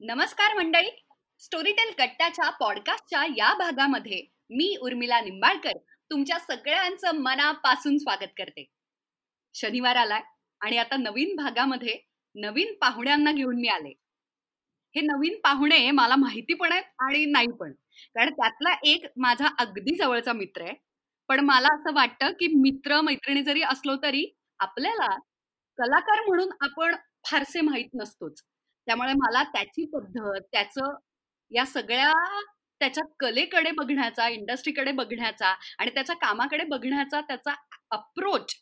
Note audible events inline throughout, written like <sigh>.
नमस्कार मंडळी. स्टोरीटेल कट्ट्याच्या पॉडकास्टच्या या भागामध्ये मी उर्मिला निंबाळकर तुमच्या सगळ्यांचं मनापासून स्वागत करते. शनिवार आलाय आणि आता नवीन भागामध्ये नवीन पाहुण्यांना घेऊन मी आले. हे नवीन पाहुणे मला माहिती पण आहेत आणि नाही पण. कारण त्यातला एक माझा अगदी जवळचा मित्र आहे. पण मला असं वाटतं की मित्र मैत्रिणी जरी असलो तरी आपल्याला कलाकार म्हणून आपण फारसे माहीत नसतोच. त्यामुळे मला त्याची पद्धत त्याचं या सगळ्या त्याच्या कलेकडे बघण्याचा इंडस्ट्रीकडे बघण्याचा आणि त्याच्या कामाकडे बघण्याचा त्याचा अप्रोच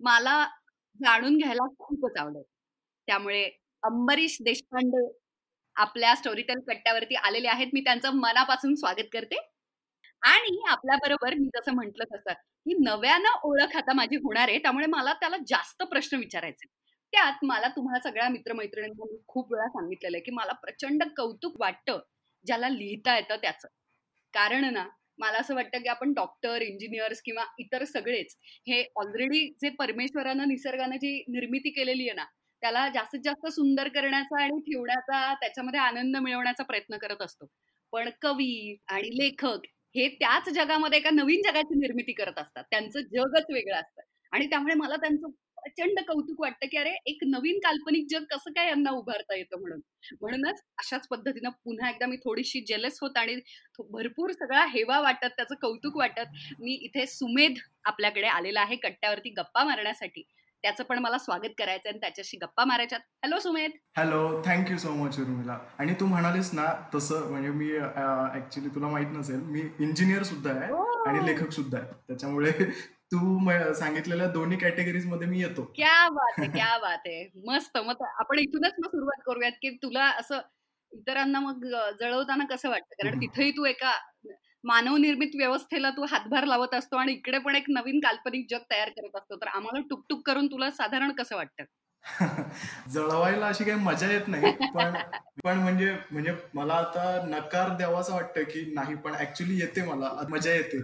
मला जाणून घ्यायला खूपच आवडेल. त्यामुळे अंबरीश देशपांडे आपल्या स्टोरीटेल कट्ट्यावरती आलेले आहेत. मी त्यांचं मनापासून स्वागत करते. आणि आपल्या बरोबर मी जसं म्हंटल तसं की नव्यानं ओळख आता माझी होणार आहे. त्यामुळे मला त्याला जास्त प्रश्न विचारायचे त्यात मला तुम्हाला सगळ्या मित्रमैत्रिणींना मी खूप वेळा सांगितलेलं आहे की मला प्रचंड कौतुक वाटतं ज्याला लिहिता येतं त्याचं. कारण ना मला असं वाटतं की आपण डॉक्टर इंजिनियर्स किंवा इतर सगळेच हे ऑलरेडी जे परमेश्वरानं निसर्गानं जी निर्मिती केलेली आहे ना त्याला जास्तीत जास्त सुंदर करण्याचा आणि ठेवण्याचा त्याच्यामध्ये आनंद मिळवण्याचा प्रयत्न करत असतो. पण कवी आणि लेखक हे त्याच जगामध्ये एका नवीन जगाची निर्मिती करत असतात. त्यांचं जगच वेगळं असतं. आणि त्यामुळे मला त्यांचं प्रचंड कौतुक वाटतं की अरे एक नवीन काल्पनिक जग कसं काय यांना उभारता येतं म्हणून. म्हणूनच अशाच पद्धतीनं पुन्हा एकदा मी थोडीशी जेलस होत आणि भरपूर सगळा हेवा वाटत त्याचं कौतुक वाटत मी इथे सुमेध आपल्याकडे आलेला आहे कट्ट्यावरती गप्पा मारण्यासाठी. त्याचं पण मला स्वागत करायचं आणि त्याच्याशी गप्पा मारायच्यात. Hello Sumedh. Hello thank you so much Urmila. आणि तू म्हणालीस ना तसं म्हणजे मी ऍक्च्युली तुला माहीत नसेल मी इंजिनियर सुद्धा आहे आणि लेखक सुद्धा आहे. त्याच्यामुळे तू सांगितलेल्या दोन्ही कॅटेगरीजमध्ये मी येतो. क्या बात आहे क्या बात आहे. मस्त मग आपण इथूनच मग सुरुवात करूयात की तुला असं इतरांना मग जळवताना कसं वाटतं? कारण तिथेही तू एका मानवनिर्मित व्यवस्थेला तू हातभार लावत असतो आणि इकडे पण एक नवीन काल्पनिक जग तयार करत असतो. तर आम्हाला टुकटुक करून तुला साधारण कसं वाटतं? <laughs> जळवायला अशी काही मजा येत नाही पण पण म्हणजे म्हणजे मला आता नकार द्यावाचं वाटतं की नाही पण ऍक्च्युली येते मला मजा येते.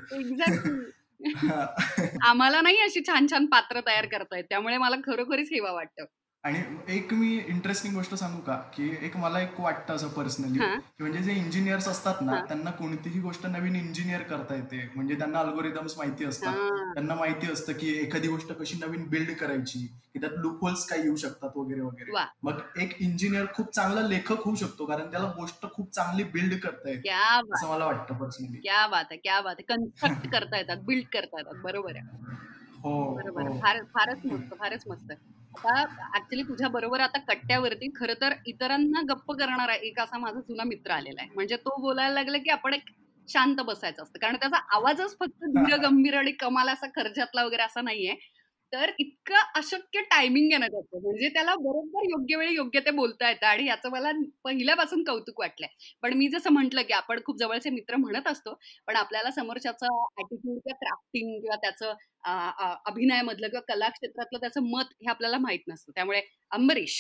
<laughs> आम्हाला नाही अशी छान छान पात्र तयार करतायत त्यामुळे मला खरोखरीच हेवा वाटतं. आणि एक मी इंटरेस्टिंग गोष्ट सांगू का? की एक मला एक वाटतं असं पर्सनली की म्हणजे जे इंजिनियर्स असतात ना त्यांना कोणतीही गोष्ट नवीन इंजिनियर करता येते. म्हणजे त्यांना अल्गोरिदम्स माहिती असतात. त्यांना माहिती असतं की एखादी गोष्ट कशी नवीन बिल्ड करायची की त्यात लुपहोल्स काय येऊ शकतात वगैरे वगैरे. मग एक इंजिनियर खूप चांगला लेखक होऊ शकतो कारण त्याला गोष्ट खूप चांगली बिल्ड करता येते असं मला वाटतं पर्सनली क्या बात आहे क्या बात आहे. कन्स्ट्रक्ट करता येतात बिल्ड करता येतात. बरोबर आहे. हो बरोबर. हो. फार फारच मस्त फारच मस्त. आता ऍक्च्युली तुझ्या बरोबर आता कट्ट्यावरती खर तर इतरांना गप्प करणारा एक असा माझा जुना मित्र आलेला आहे. म्हणजे तो बोलायला लागला की आपण एक शांत बसायचं असतं. कारण त्याचा आवाजच फक्त धीर गंभीर आणि कमाल असा खर्जातला वगैरे असा नाहीये. तर इतकं अशक्य टायमिंग आहे ना त्याचं. म्हणजे त्याला बरोबर योग्य वेळी योग्य ते बोलता येतं आणि याचं मला पहिल्यापासून कौतुक वाटलंय. पण मी जसं म्हटलं की आपण खूप जवळचे मित्र म्हणत असतो पण आपल्याला समोरच्याचं ऍटिट्यूड किंवा क्राफ्टिंग किंवा त्याचं अभिनयामधलं किंवा कला क्षेत्रातलं त्याचं मत हे आपल्याला माहीत नसतं. त्यामुळे अंबरीश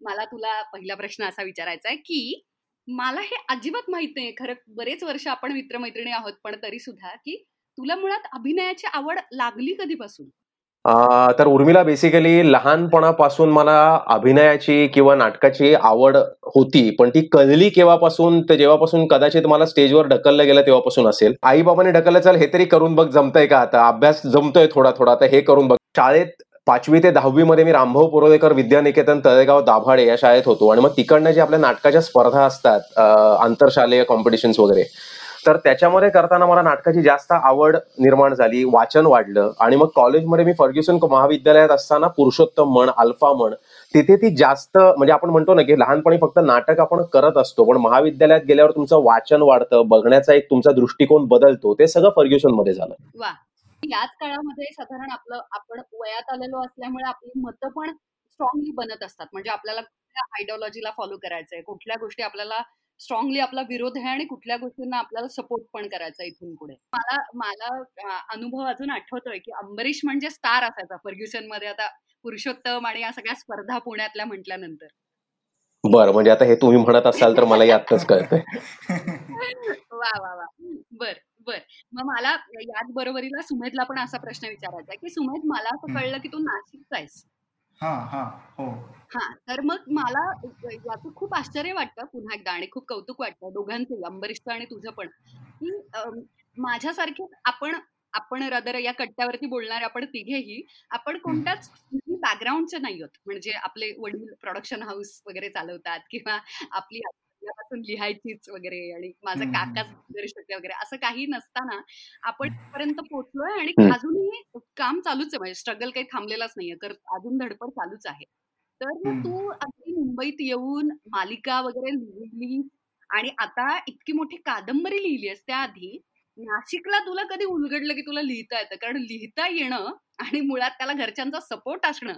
मला तुला पहिला प्रश्न असा विचारायचा आहे की मला हे अजिबात माहीत नाही खरं बरेच वर्ष आपण मित्रमैत्रिणी आहोत पण तरी सुद्धा की तुला मुळात अभिनयाची आवड लागली कधीपासून? तर उर्मिला बेसिकली लहानपणापासून मला अभिनयाची किंवा नाटकाची आवड होती पण ती कळली केव्हापासून तर जेव्हापासून कदाचित मला स्टेजवर ढकललं गेलं तेव्हापासून असेल. आई बाबांनी ढकललं चल हे तरी करून बघ जमतंय का आता? अभ्यास जमतोय थोडा थोडा आता हे करून बघ. शाळेत पाचवी ते दहावीमध्ये मी रामभाऊ पुरोदेकर विद्यानिकेतन तळेगाव दाभाडे या शाळेत होतो. आणि मग तिकडनं जे आपल्या नाटकाच्या स्पर्धा असतात आंतरशालेय कॉम्पिटिशन्स वगैरे तर त्याच्यामध्ये करताना मला नाटकाची जास्त आवड निर्माण झाली वाचन वाढलं आणि मग कॉलेजमध्ये मी फर्ग्युसन महाविद्यालयात असताना पुरुषोत्तम म्हण अल्फा म्हण तिथे ती जास्त म्हणजे आपण म्हणतो ना की लहानपणी फक्त नाटक आपण करत असतो पण महाविद्यालयात गेल्यावर तुमचं वाचन वाढतं बघण्याचा एक तुमचा दृष्टिकोन बदलतो ते सगळं फर्ग्युसनमध्ये झालं याच काळामध्ये साधारण आपलं आपण वयात आलेलो असल्यामुळे आपली मतं पण स्ट्रॉंगली बनत असतात. म्हणजे आपल्याला कुठल्या आयडिओलॉजीला फॉलो करायचंय कुठल्या गोष्टी आपल्याला स्ट्रॉंगली आपला विरोध आहे आणि कुठल्या गोष्टींना आपल्याला सपोर्ट पण करायचा इथून पुढे. मला मला अनुभव अजून आठवतोय की अंबरीश म्हणजे स्टार असायचा फर्ग्युसनमध्ये आता पुरुषोत्तम आणि या सगळ्या स्पर्धा पुण्यातल्या म्हटल्यानंतर. बरं म्हणजे आता हे तुम्ही म्हणत असाल तर मला यातच कळतंय. <laughs> वा वा वा. बर बर. मग मला याच बरोबरीला सुमेधला पण असा प्रश्न विचारायचा की सुमेध मला असं कळलं की तू नाशिकचा आहेस. हा हा हो. हा तर मग मला याचं खूप आश्चर्य वाटतं पुन्हा एकदा आणि खूप कौतुक वाटतं दोघांचे अंबरीशचं आणि तुझं पण की माझ्यासारखे आपण आपण रदर या कट्ट्यावरती बोलणारे आपण तिघेही आपण कोणत्याच बॅकग्राऊंडचे नाही आहोत. म्हणजे आपले वडील प्रोडक्शन हाऊस वगैरे चालवतात किंवा आपली पासून लिहायचीच वगैरे आणि माझा काकाच वगैरे असं काही नसताना आपण पर्यंत पोहोचलोय आणि अजूनही काम चालूच आहे म्हणजे स्ट्रगल काही थांबलेलाच नाहीये तर अजून धडपड चालूच आहे. तर तू अगदी मुंबईत येऊन मालिका वगैरे लिहिली आणि आता इतकी मोठी कादंबरी लिहिली आहेस त्याआधी नाशिकला तुला कधी उलगडलं की तुला लिहिता येतं? कारण लिहिता येणं आणि मुळात त्याला घरच्यांचा सपोर्ट असणं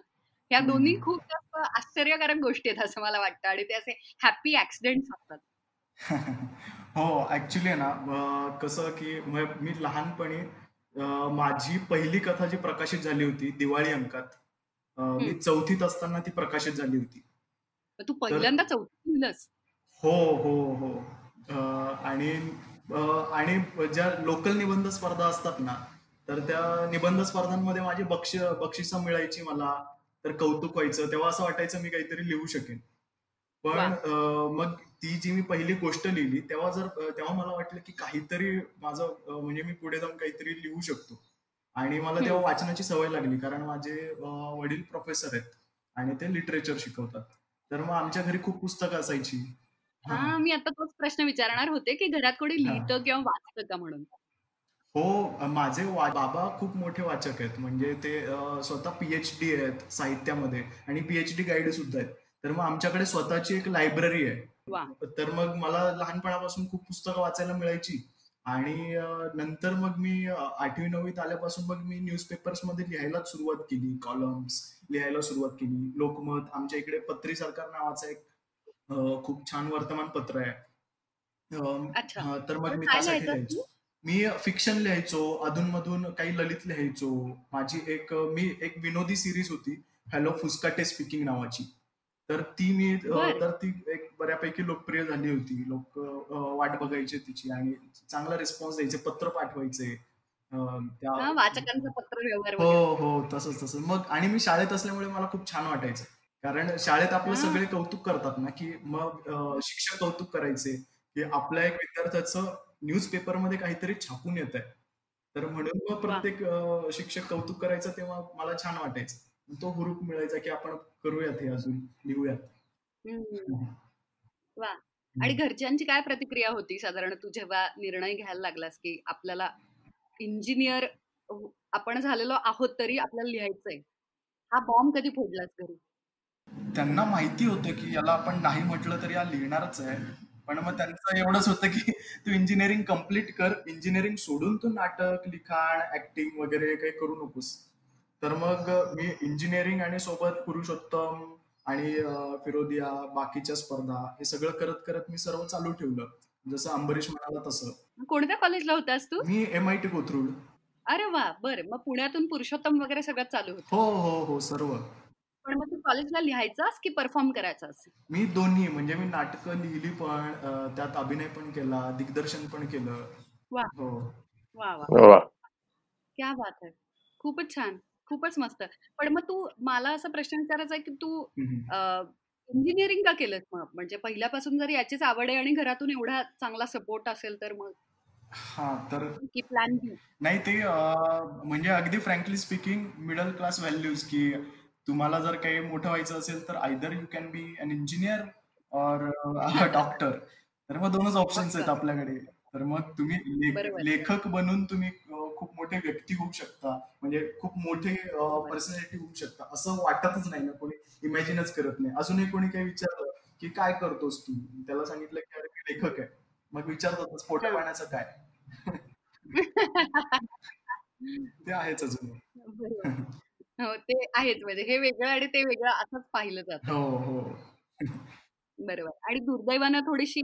ह्या दोन्ही खूप जास्त आश्चर्यकारक गोष्टी आहेत असं मला वाटतं आणि ते असे हॅपी ऍक्सिडेंट असतात. हो ऍक्च्युली ना कसं की मी लहानपणी माझी पहिली कथा जी प्रकाशित झाली होती दिवाळी अंकात मी चौथीत असताना ती प्रकाशित झाली होती. तू पहिल्यांदा लिहिलंस? हो हो हो. आणि आणि ज्या लोकल निबंध स्पर्धा असतात ना तर त्या निबंध स्पर्धांमध्ये माझी बक्षी बक्षिस मिळायची मला. तर कौतुक व्हायचं तेव्हा असं वाटायचं मी काहीतरी लिहू शकेन. पण मग ती जी मी पहिली गोष्ट लिहिली तेव्हा जर तेव्हा मला वाटलं की काहीतरी माझं म्हणजे मी पुढे जाऊन काहीतरी लिहू शकतो. आणि मला तेव्हा वाचनाची सवय लागली कारण माझे वडील प्रोफेसर आहेत आणि ते लिटरेचर शिकवतात. तर मग आमच्या घरी खूप पुस्तकं असायची. हा मी आता तोच प्रश्न विचारणार होते की घरात कोणी लिहितं किंवा वाचतं का म्हणून? हो माझे बाबा खूप मोठे वाचक आहेत. म्हणजे ते स्वतः पीएचडी आहेत साहित्यामध्ये आणि पीएचडी गाईड सुद्धा आहेत. तर मग आमच्याकडे स्वतःची एक लायब्ररी आहे. तर मग मला लहानपणापासून खूप पुस्तकं वाचायला मिळायची. आणि नंतर मग मी आठवी नववीत आल्यापासून मग मी न्यूजपेपर्समध्ये लिहायला सुरुवात केली. कॉलम्स लिहायला सुरुवात केली. लोकमत आमच्या इकडे पत्री सरकार नावाचं एक खूप छान वर्तमानपत्र आहे. तर मग मी त्यासाठी लिहायचो मी फिक्शन लिहायचो अधूनमधून काही ललित लिहायचो. माझी एक मी एक विनोदी सिरीज होती हॅलो फुसकाटे स्पीकिंग नावाची. तर ती मी तर ती एक बऱ्यापैकी लोकप्रिय झाली होती. लोक वाट बघायचे तिची आणि चांगला रिस्पॉन्स द्यायचे पत्र पाठवायचे. पत्र हो हो तसंच तसं मग आणि मी शाळेत असल्यामुळे मला खूप छान वाटायचं. कारण शाळेत आपले सगळे कौतुक करतात ना की मग शिक्षक कौतुक करायचे की आपल्या एक विद्यार्थ्याचं न्यूजपेपरमध्ये काहीतरी छापून येत आहे तर म्हणून मग प्रत्येक शिक्षक कौतुक करायचं तेव्हा मला छान वाटायचं. तो हुरूप मिळायचा की आपण करूयात हे अजून लिहूयात. वा. आणि घरच्यांची काय प्रतिक्रिया होती? साधारण तू जेव्हा निर्णय घ्यायला लागलास की आपल्याला इंजिनियर आपण झालेलो आहोत तरी आपल्याला लिहायचंय. हा बॉम्ब कधी फोडलास घरी? त्यांना माहिती होतं की याला आपण नाही म्हटलं तरी या लिहिणारच आहे. पण मग त्यांचं एवढंच होतं की तू इंजिनिअरिंग कंप्लीट कर इंजिनिअरिंग सोडून तू नाटक लिखाण ऍक्टिंग वगैरे काही करू नकोस. तर मग मी इंजिनिअरिंग आणि सोबत पुरुषोत्तम आणि फिरोदिया बाकीच्या स्पर्धा हे सगळं करत करत मी सर्व चालू ठेवलं. जसं अंबरीश म्हणाला तसं. कोणत्या कॉलेजला होतास तू? मी एम आय टी कोथरूड. अरे वा बर. मग पुण्यातून पुरुषोत्तम वगैरे सगळं चालू होतं. हो हो हो सर्व. पण मग तू कॉलेजला लिहायचास की परफॉर्म करायचास मी दोन्ही म्हणजे मी नाटकं लिहिली पण त्यात अभिनय पण केला दिग्दर्शन पण केलं. वा. हो. वा वा. क्या बात आहे खूपच छान. खूपच मस्त. पण मग तू मला असा प्रश्न विचारायचा आहे की तू इंजिनिअरिंग का केलं मग? म्हणजे पहिल्यापासून जर याचीच आवड आहे आणि घरातून एवढा चांगला सपोर्ट असेल तर मग? हा तर प्लॅन नाही ते म्हणजे अगदी frankly speaking middle class values की तुम्हाला जर काही मोठं व्हायचं असेल तर either you can be an engineer or doctor तर मग दोनच ऑप्शन्स आहेत आपल्याकडे. तर मग तुम्ही लेखक बनून तुम्ही खूप मोठे व्यक्ती होऊ शकता. म्हणजे खूप मोठे पर्सनॅलिटी होऊ शकता. असं वाटतच नाही ना कोणी. इमॅजिनच करत नाही. अजूनही कोणी काही विचारलं की काय करतोस तू? त्याला सांगितलं की अरे मी लेखक आहे. मग विचारतात फोटो पाण्याचं काय? <laughs> ते आहेच अजून हो, ते आहेच म्हणजे हे वेगळं आणि ते वेगळं असंच पाहिलं जातं. हो, हो. बरोबर आणि दुर्दैवानं थोडीशी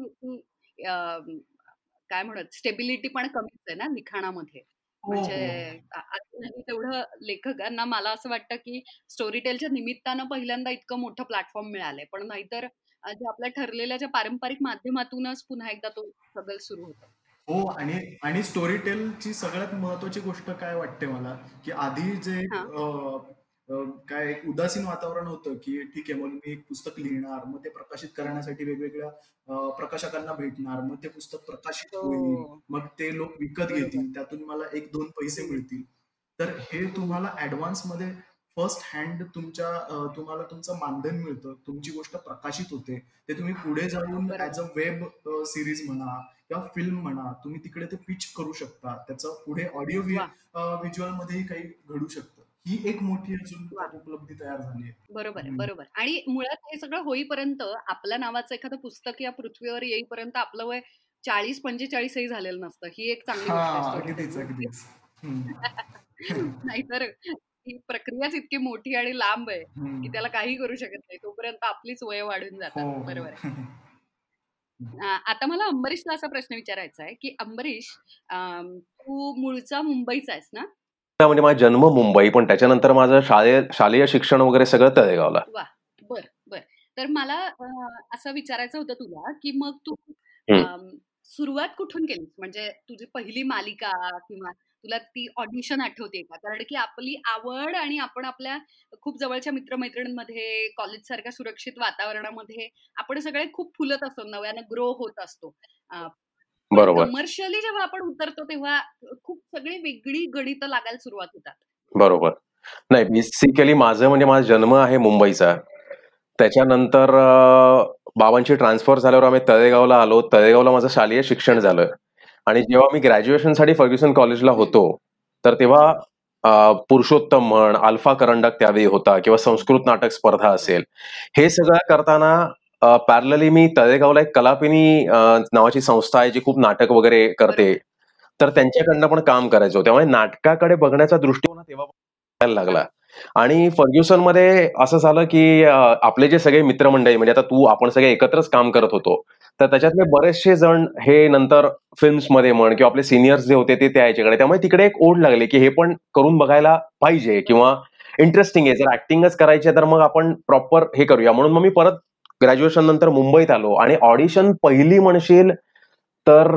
काय म्हणत स्टेबिलिटी पण कमीच आहे ना लिखाणामध्ये. हो, म्हणजे हो. तेवढं लेखकांना मला असं वाटतं, की स्टोरी टेलच्या निमित्तानं पहिल्यांदा इतकं मोठं प्लॅटफॉर्म मिळालंय. पण नाहीतर जे आपल्या ठरलेल्या ज्या पारंपरिक माध्यमातूनच पुन्हा एकदा तो स्ट्रगल सुरू होतो. हो आणि आणि स्टोरी टेलची सगळ्यात महत्वाची गोष्ट काय वाटते मला, की आधी जे काय एक उदासीन वातावरण होतं की ठीक आहे मग मी एक पुस्तक लिहिणार मग ते प्रकाशित करण्यासाठी वेगवेगळ्या प्रकाशकांना भेटणार मग ते पुस्तक प्रकाशित होईल हो. मग ते लोक विकत घेतील त्यातून मला एक दोन पैसे मिळतील. तर हे तुम्हाला ऍडव्हान्समध्ये फर्स्ट हँड तुमच्या तुम्हाला तुमचं मानधन मिळतं तुमची गोष्ट प्रकाशित होते ते तुम्ही पुढे जाऊन ऍज अ वेब सिरीज म्हणा किंवा फिल्म म्हणा तुम्ही तिकडे ते पिच करू शकता त्याचं पुढे ऑडिओ व्हिज्युअल मध्येही काही घडू शकतं. ही एक मोठी अजून उपलब्धी तयार झाली आहे. बरोबर बरोबर. आणि मुळात हे सगळं होईपर्यंत आपल्या नावाचं एखादं पुस्तक या पृथ्वीवर येईपर्यंत आपलं वय चाळीस पंचेचाळीसही झालेलं नसतं. ही एक चांगली <laughs> नाहीतर ही प्रक्रियाच इतकी मोठी आणि लांब आहे की त्याला काही करू शकत नाही. तोपर्यंत आपलीच वय वाढून जातात. हो, हो. बरोबर <laughs> आता मला अंबरीशला असा प्रश्न विचारायचा आहे की अंबरीश तू मूळचा मुंबईचा आहेस ना? म्हणजे माझा जन्म मुंबई पण त्याच्यानंतर माझं शालेय शालेय शिक्षण वगैरे सगळं तळेगावला. वा बर बर. तर मला असं विचारायचं होतं तुला की मग तू सुरुवात कुठून केलीस? म्हणजे तुझी पहिली मालिका किंवा तुला ती ऑडिशन आठवते का? कारण की आपली आवड आणि आपण आपल्या खूप जवळच्या मित्रमैत्रिणींमध्ये कॉलेज सारख्या सुरक्षित वातावरणामध्ये आपण सगळे खूप फुलत असतो नव्यानं ग्रो होत असतो. बरोबर. कमर्शियली जेव्हा आपण उतरतो तेव्हा खूप सगळी वेगळी गणित लागायला सुरुवात होतात. बरोबर. नाही बेसिकली माझं म्हणजे माझा जन्म आहे मुंबईचा. त्याच्यानंतर बाबांची ट्रान्सफर झाल्यावर आम्ही तळेगावला आलो. तळेगावला माझं शालेय शिक्षण झालं. आणि जेव्हा मी ग्रॅज्युएशनसाठी फर्ग्युसन कॉलेजला होतो तर तेव्हा पुरुषोत्तम म्हण अल्फा करंडक त्यावेळी होता किंवा संस्कृत नाटक स्पर्धा असेल. हे सगळं करताना पॅरलली मी तळेगावला एक कलापिनी नावाची संस्था आहे जी खूप नाटक वगैरे करते. तर त्यांच्याकडनं पण काम करायचो त्यामुळे नाटकाकडे बघण्याचा दृष्टिकोन तेव्हा लागला. आणि फर्ग्युसनमध्ये असं झालं की आपले जे सगळे मित्रमंडळी म्हणजे आता तू आपण सगळे एकत्रच काम करत होतो. तर त्याच्यातले बरेचसे जण हे नंतर मध्ये म्हण किंवा आपले सिनियर्स जे होते ते त्या याच्याकडे. त्यामुळे तिकडे एक ओढ लागली की हे पण करून बघायला पाहिजे किंवा इंटरेस्टिंग आहे. जर ऍक्टिंगच करायची तर मग आपण प्रॉपर हे करूया. म्हणून मग मी परत ग्रॅज्युएशन नंतर मुंबईत आलो आणि ऑडिशन पहिली म्हणशील तर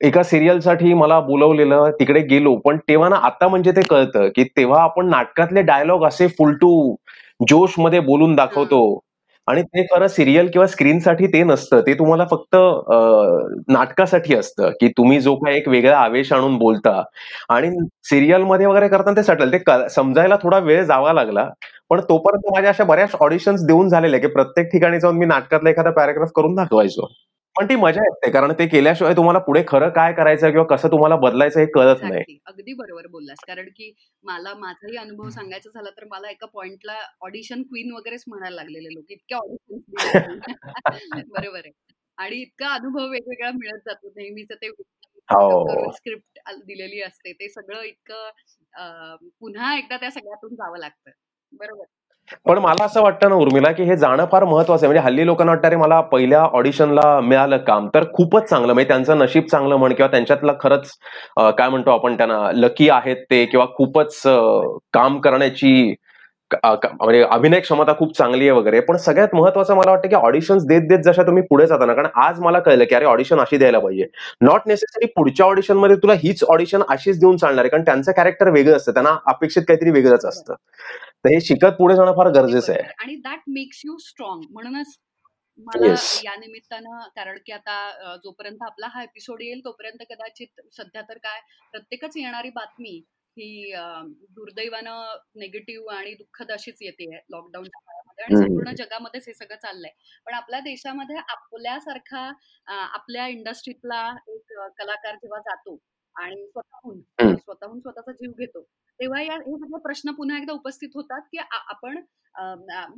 एका सिरियलसाठी मला बोलवलेलं तिकडे गेलो. पण तेव्हा ना आता म्हणजे ते कळतं की तेव्हा आपण नाटकातले डायलॉग असे फुल टू जोशमध्ये बोलून दाखवतो. आणि ते खरं सिरियल किंवा स्क्रीनसाठी ते नसतं. ते तुम्हाला फक्त नाटकासाठी असतं की तुम्ही जो काही एक वेगळा आवेश आणून बोलता. आणि सिरियलमध्ये वगैरे करताना ते सटल ते समजायला थोडा वेळ जावा लागला पण तोपर्यंत माझ्या अशा बऱ्याच ऑडिशन्स देऊन झालेल्या की प्रत्येक ठिकाणी जाऊन मी नाटकातला एखादा पॅराग्राफ करून दाखवायचो. पण ती मजा येते कारण ते केल्याशिवाय तुम्हाला पुढे खरं काय करायचं किंवा कसं तुम्हाला बदलायचं हे कळत नाही. अगदी बरोबर बोललास. कारण की मला माझाही अनुभव सांगायचा झाला तर मला एका पॉइंटला ऑडिशन क्वीन वगैरेच म्हणायला लागलेले लोक. इतक्या ऑडिशन <laughs> बरोबर आहे. आणि इतका अनुभव वेगवेगळा मिळत जातो. नेहमीच ते स्क्रिप्ट हो. दिलेली असते. ते सगळं इतकं पुन्हा एकदा त्या सगळ्यातून जावं लागतं. बरोबर. पण मला असं वाटतं ना उर्मिला की हे जाणं फार महत्वाचं आहे. म्हणजे हल्ली लोकांना वाटतं रे मला पहिल्या ऑडिशनला मिळालं काम. तर खूपच चांगलं म्हणजे त्यांचं नशीब चांगलं म्हण किंवा त्यांच्यातलं खरंच काय म्हणतो आपण त्यांना लकी आहेत ते किंवा खूपच काम करण्याची म्हणजे अभिनय क्षमता खूप चांगली आहे वगैरे. पण सगळ्यात महत्वाचं मला वाटतं की ऑडिशन्स देत देत जशा तुम्ही पुढे जाता ना कारण आज मला कळलं की अरे ऑडिशन अशी द्यायला पाहिजे. नॉट नेसेसरी पुढच्या ऑडिशनमध्ये तुला हीच ऑडिशन अशीच देऊन चालणार आहे कारण त्यांचं कॅरेक्टर वेगळं असतं त्यांना अपेक्षित काहीतरी वेगळंच असतं. तर हे शिकत पुढे जाणं फार गरजेचं आहे. आणि दॅट मेक्स यू स्ट्रॉंग म्हणूनच मला या निमित्तानं कारण की आता जोपर्यंत आपला हा एपिसोड येईल तोपर्यंत कदाचित सध्या तर काय प्रत्येकच येणारी बातमी ही दुर्दैवानं निगेटिव्ह आणि दुःखद अशीच येते लॉकडाऊनच्या काळामध्ये आणि संपूर्ण जगामध्येच हे सगळं चाललंय. पण आपल्या देशामध्ये आपल्यासारखा आपल्या इंडस्ट्रीतला एक कलाकार जेव्हा जातो आणि स्वतःहून स्वतःहून स्वतःचा जीव घेतो. तेव्हा या हे सगळे प्रश्न पुन्हा एकदा उपस्थित होतात की आपण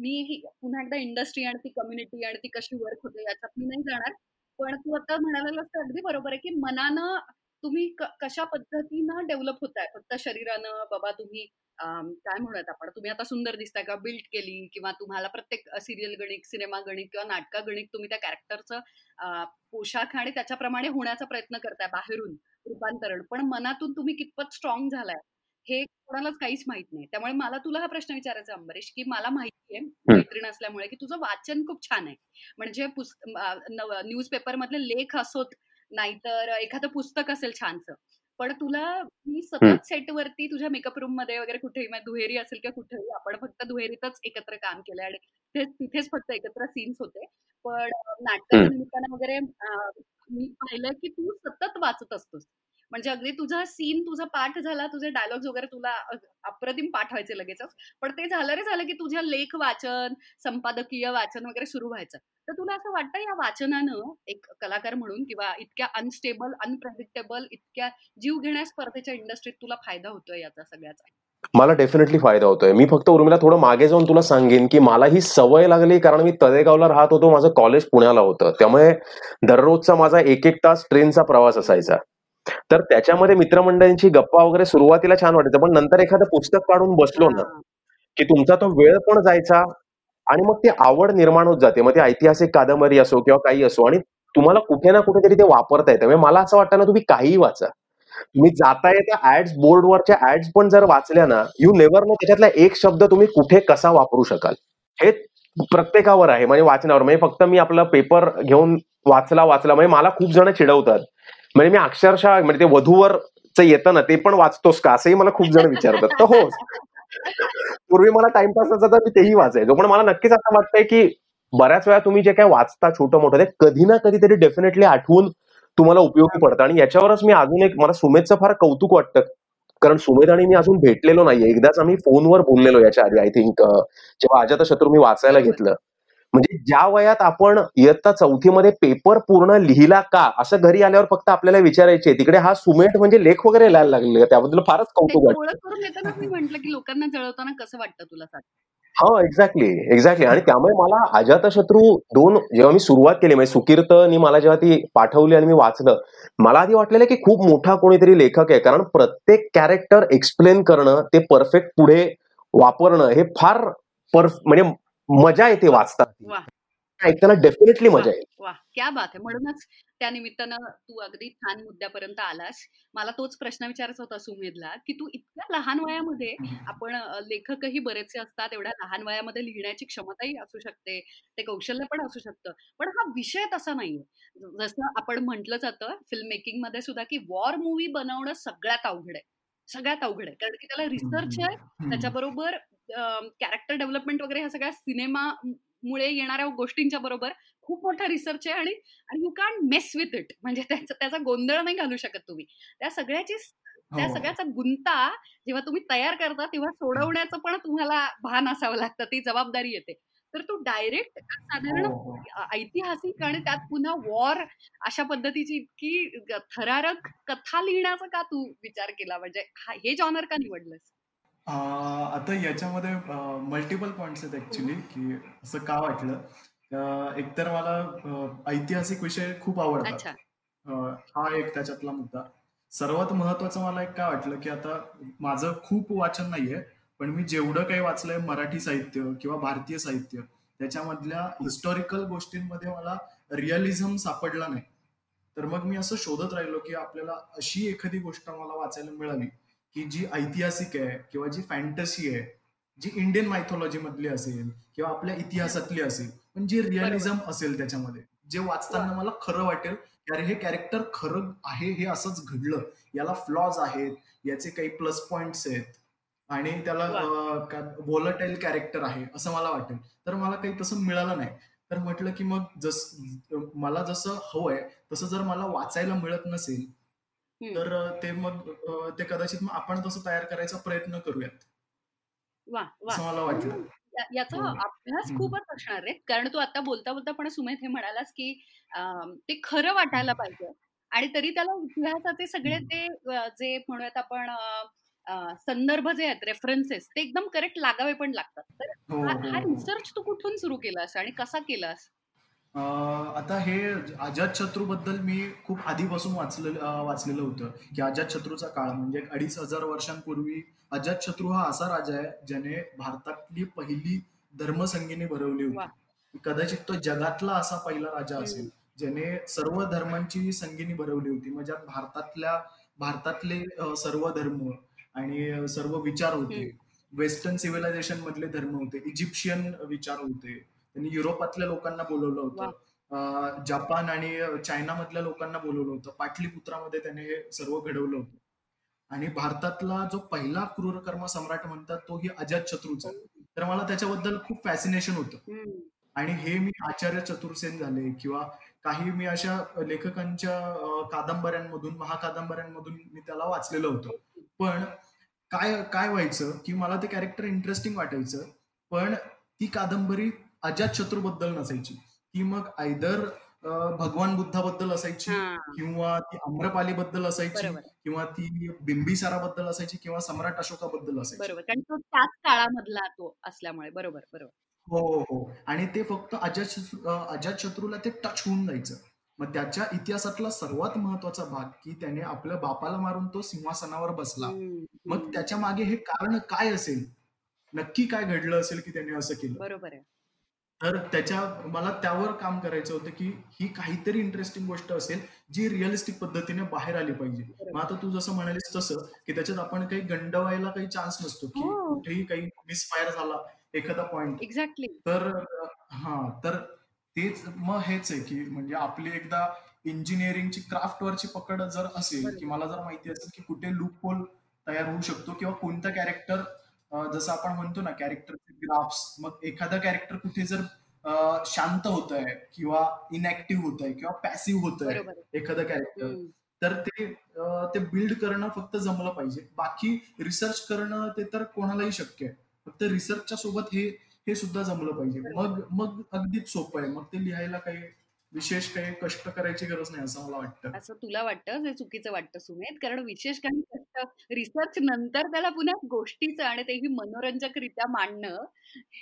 मी ही पुन्हा एकदा इंडस्ट्री आणि ती कम्युनिटी आणि ती कशी वर्क होते याच्यात मी नाही जाणार. पण तू आता म्हणायला अगदी बरोबर आहे की मनानं तुम्ही कशा पद्धतीनं डेव्हलप होत आहे फक्त शरीरानं बाबा तुम्ही काय म्हणूयात आपण? तुम्ही आता सुंदर दिसताय का बिल्ड केली किंवा तुम्हाला प्रत्येक सिरियल गणित सिनेमा गणित किंवा नाटका गणित तुम्ही त्या कॅरेक्टरचं पोशाख आणि त्याच्याप्रमाणे होण्याचा प्रयत्न करताय बाहेरून. रूपांतरण. पण मनातून तुम्ही कितपत स्ट्रॉंग झालाय हे कोणालाच काहीच माहीत नाही. त्यामुळे मला तुला हा प्रश्न विचारायचा अंबरीश की मला माहिती आहे मैत्रीण असल्यामुळे की तुझं वाचन खूप छान आहे. म्हणजे न्यूज पेपर मधले लेख असोत नाहीतर एखादं पुस्तक असेल छानसं. पण तुला मी सतत सेटवरती तुझ्या मेकअप रूममध्ये वगैरे कुठेही दुहेरी असेल किंवा कुठेही आपण फक्त दुहेरीतच एकत्र काम केलं आणि तिथेच फक्त एकत्र सीन्स होते. पण नाटकाच्या निमित्तानं वगैरे मी पाहिलं की तू सतत वाचत असतोस. म्हणजे अगदी तुझा सीन तुझा पाठ झाला तुझे डायलॉग्स वगैरे तुला अप्रतिम पाठवायचे लगेचच. पण ते झालं रे झालं की तुझ्या लेख वाचन संपादकीय वाचन वगैरे सुरू व्हायचं. तर तुला असं वाटतं या वाचनानं एक कलाकार म्हणून किंवा इतक्या अनस्टेबल अनप्रेडिक्टेबल इतक्या जीव घेण्या स्पर्धेच्या इंडस्ट्रीत तुला फायदा होतोय याचा सगळ्याचा? मला डेफिनेटली फायदा होतोय. मी फक्त उर्मिला थोडं मागे जाऊन तुला सांगेन की मला ही सवय लागली कारण मी तळेगावला राहत होतो माझं कॉलेज पुण्याला होतं. त्यामुळे दररोजचा माझा एक एक तास ट्रेनचा प्रवास असायचा. तर त्याच्यामध्ये मित्रमंडळींची गप्पा वगैरे सुरुवातीला छान वाटायचं पण नंतर एखादं पुस्तक काढून बसलो ना की तुमचा तो वेळ पण जायचा आणि मग ती आवड निर्माण होत जाते. मग ती ऐतिहासिक कादंबरी असो किंवा काही असो आणि तुम्हाला कुठे ना कुठेतरी ते वापरता येतं. म्हणजे मला असं वाटतं ना तुम्ही काहीही वाचा. तुम्ही जाता येत्या ऍड बोर्डवरच्या ऍड्स पण जर वाचल्या ना यू नेवर नो त्याच्यातला एक शब्द तुम्ही कुठे कसा वापरू शकाल. हे प्रत्येकावर आहे म्हणजे वाचण्यावर. म्हणजे फक्त मी आपला पेपर घेऊन वाचला वाचला म्हणजे मला खूप जण चिडवतात. म्हणजे मी अक्षरशः म्हणजे ते वधूवरच येतं ना ते पण वाचतोस का? असंही मला खूप जण विचारतात. तर हो. पूर्वी मला टाइमपास असायचा मी तेही वाचायचो. पण मला नक्कीच असं वाटतंय की बऱ्याच वेळा तुम्ही जे काय वाचता छोटं मोठं ते कधी ना कधीतरी डेफिनेटली आठवून तुम्हाला उपयोगी पडतं. आणि याच्यावरच मी अजून एक मला सुमेधचं फार कौतुक वाटतं. कारण सुमेध आणि मी अजून भेटलेलो नाहीये. एकदाच आम्ही फोनवर बोललेलो याच्या आधी आय थिंक जेव्हा अजात शत्रू मी वाचायला घेतलं. म्हणजे ज्या वयात आपण इयत्ता चौथीमध्ये पेपर पूर्ण लिहिला का? असं घरी आल्यावर फक्त आपल्याला विचारायचे. तिकडे हा सुमेट म्हणजे लेख वगैरे लिहायला लागले त्याबद्दल फारच कौतुक वाटतं. म्हटलं की लोकांना जळवताना कसं वाटतं तुला हा एक्झॅक्टली एक्झॅक्टली आणि त्यामुळे मला अजातशत्रू दोन जेव्हा मी सुरुवात केली म्हणजे सुकीर्तनी मला जेव्हा ती पाठवली आणि मी वाचलं मला आधी वाटलेलं की खूप मोठा कोणीतरी लेखक आहे. कारण प्रत्येक कॅरेक्टर एक्सप्लेन करणं ते परफेक्ट पुढे वापरणं हे फार परफ म्हणजे मजा येते वाचतात ऐकताना डेफिनेटली मजा येईल. वा. क्या बात आहे म्हणूनच त्या निमित्तानं तू अगदी छान मुद्द्यापर्यंत आलास. मला तोच प्रश्न विचारायचा होता सुमेधला की तू इतक्या लहान वयामध्ये आपण लेखकही बरेचसे असतात एवढ्या लहान वयामध्ये लिहिण्याची क्षमताही असू शकते ते कौशल्य पण असू शकतं. पण हा विषय तसा नाहीये. जसं आपण म्हटलं जातं फिल्म मेकिंगमध्ये सुद्धा की वॉर मूवी बनवणं सगळ्यात अवघड आहे. सगळ्यात अवघड आहे. कारण की त्याला रिसर्च आहे त्याच्याबरोबर कॅरेक्टर डेव्हलपमेंट वगैरे ह्या सगळ्या सिनेमा मुळे येणाऱ्या गोष्टींच्या बरोबर खूप मोठा रिसर्च आहे आणि you can mess with it म्हणजे त्याचा त्याचा गोंधळ नाही घालू शकत तुम्ही. त्या सगळ्याची त्या हो. सगळ्याचा गुंता जेव्हा तुम्ही तयार करता तेव्हा सोडवण्याचं पण तुम्हाला भान असावं लागतं. ती जबाबदारी येते. तर तू डायरेक्ट साधारण हो, हो. ऐतिहासिक आणि त्यात पुन्हा वॉर अशा पद्धतीची इतकी थरारक कथा लिहिण्याचा का तू विचार केला? म्हणजे हे जॉनर का निवडलंस? आता याच्यामध्ये मल्टिपल पॉइंट्स आहेत ऍक्च्युली की असं का वाटलं? एकतर मला ऐतिहासिक विषय खूप आवडतात. हा एक त्याच्यातला मुद्दा. सर्वात महत्वाचं मला एक काय वाटलं की आता माझं खूप वाचन नाहीये पण मी जेवढं काही वाचलंय मराठी साहित्य किंवा भारतीय साहित्य त्याच्यामधल्या हिस्टॉरिकल गोष्टींमध्ये मला रिअलिझम सापडला नाही. तर मग मी असं शोधत राहिलो की आपल्याला अशी एखादी गोष्ट मला वाचायला मिळाली की जी ऐतिहासिक आहे किंवा जी फॅन्टसी आहे जी इंडियन मायथॉलॉजी मधली असेल किंवा आपल्या इतिहासातली असेल पण जी रिअलिझम असेल त्याच्यामध्ये जे वाचताना मला खरं वाटेल अरे हे कॅरेक्टर खरं आहे हे असंच घडलं. याला फ्लॉज आहेत याचे काही प्लस पॉइंट्स आहेत आणि त्याला वॉलटाईल कॅरेक्टर आहे असं मला वाटेल. तर मला काही तसं मिळालं नाही. तर म्हटलं की मग जस मला जसं हवंय तसं जर मला वाचायला मिळत नसेल तर ते मग ते कदाचित मग आपण तसं तयार करायचा प्रयत्न करूयात. असं मला वाटलं. याचा हो. अभ्यास खूपच असणार आहे. कारण तू आता बोलता बोलता पण सुमेध हे म्हणालास की ते खरं वाटायला पाहिजे. आणि तरी त्याला इतिहासाचे सगळे ते जे म्हणूयात आपण संदर्भ जे आहेत रेफरन्सेस ते एकदम करेक्ट लागावे पण लागतात. तर हो, हा रिसर्च हो, तू कुठून सुरू केलास आणि कसा केलास? आता हे अजात शत्रू बद्दल मी खूप आधीपासून वाचलेलं वाचलेलं होतं की अजात शत्रूचा काळ म्हणजे अडीच हजार वर्षांपूर्वी अजात शत्रू हा असा राजा आहे ज्याने भारतातली पहिली धर्मसंगीनी भरवली होती. कदाचित तो जगातला असा पहिला राजा असेल ज्याने सर्व धर्मांची संगीनी भरवली होती. म्हणजे भारतातल्या भारतातले सर्व धर्म आणि सर्व विचार होते. वेस्टर्न सिव्हिलायझेशन मधले धर्म होते. इजिप्शियन विचार होते. त्यांनी युरोपातल्या लोकांना बोलवलं होतं. जपान आणि चायना मधल्या लोकांना बोलवलं होतं. पाटलीपुत्रामध्ये त्याने हे सर्व घडवलं होतं. आणि भारतातला जो पहिला क्रूरकर्म सम्राट म्हणतात तो ही अजात शत्रूचा. तर मला त्याच्याबद्दल खूप फॅसिनेशन होतं. आणि हे मी आचार्य चतुर्सेन झाले किंवा काही मी अशा लेखकांच्या कादंबऱ्यांमधून महाकादंबऱ्यांमधून मी त्याला वाचलेलं होतं. पण काय काय व्हायचं की मला ते कॅरेक्टर इंटरेस्टिंग वाटायचं. पण ती कादंबरी अजात शत्रूबद्दल नसायची. ती मग आयदर भगवान बुद्धाबद्दल असायची किंवा ती आम्रपाली बद्दल असायची किंवा ती बिंबिसाराबद्दल असायची किंवा सम्राट अशोकाबद्दल असायची. बरोबर. कारण तो त्याच काळामधला तो असल्यामुळे. बरोबर बरोबर. हो हो. हो आणि ते फक्त अजात अजात शत्रूला ते टच होऊन जायचं. मग त्याच्या इतिहासातला सर्वात महत्त्वाचा भाग की त्याने आपल्या बापाला मारून तो सिंहासनावर बसला. मग त्याच्यामागे हे कारण काय असेल? नक्की काय घडलं असेल की त्याने असं केलं? बरोबर आहे. तर त्याच्या मला त्यावर काम करायचं होतं की ही काहीतरी इंटरेस्टिंग गोष्ट असेल जी रिअलिस्टिक पद्धतीने बाहेर आली पाहिजे. मग आता तू जसं म्हणालीस तसं की त्याच्यात आपण काही गंडवायला काही चान्स नसतो की हो. कुठेही काही मिसफायर झाला एखादा पॉइंट एक्झॅक्टली तर हा तर तेच मग हेच आहे की म्हणजे आपली एकदा इंजिनिअरिंगची क्राफ्टवरची पकड जर असेल की मला जर माहिती असेल की कुठे लूप होल तयार होऊ शकतो किंवा कोणता कॅरेक्टर जसं आपण म्हणतो ना कॅरेक्टरचे ग्राफ्स मग एखादा कॅरेक्टर कुठे जर शांत होत आहे किंवा इनॅक्टिव्ह होत आहे किंवा पॅसिव्ह होत आहे. एखादं कॅरेक्टर तर ते ते बिल्ड करणं फक्त जमलं पाहिजे. बाकी रिसर्च करणं ते तर कोणालाही शक्य आहे. फक्त रिसर्चच्या सोबत हे हे सुद्धा जमलं पाहिजे. मग मग अगदीच सोपं आहे. मग ते लिहायला काही विशेष काही कष्ट करायची गरज नाही असं मला वाटतं. असं तुला वाटतं? हे चुकीचं वाटतं सुमेध कारण विशेष काही रिसर्च नंतर त्याला पुन्हा गोष्टीचं आणि तेही मनोरंजकरित्या मांडणं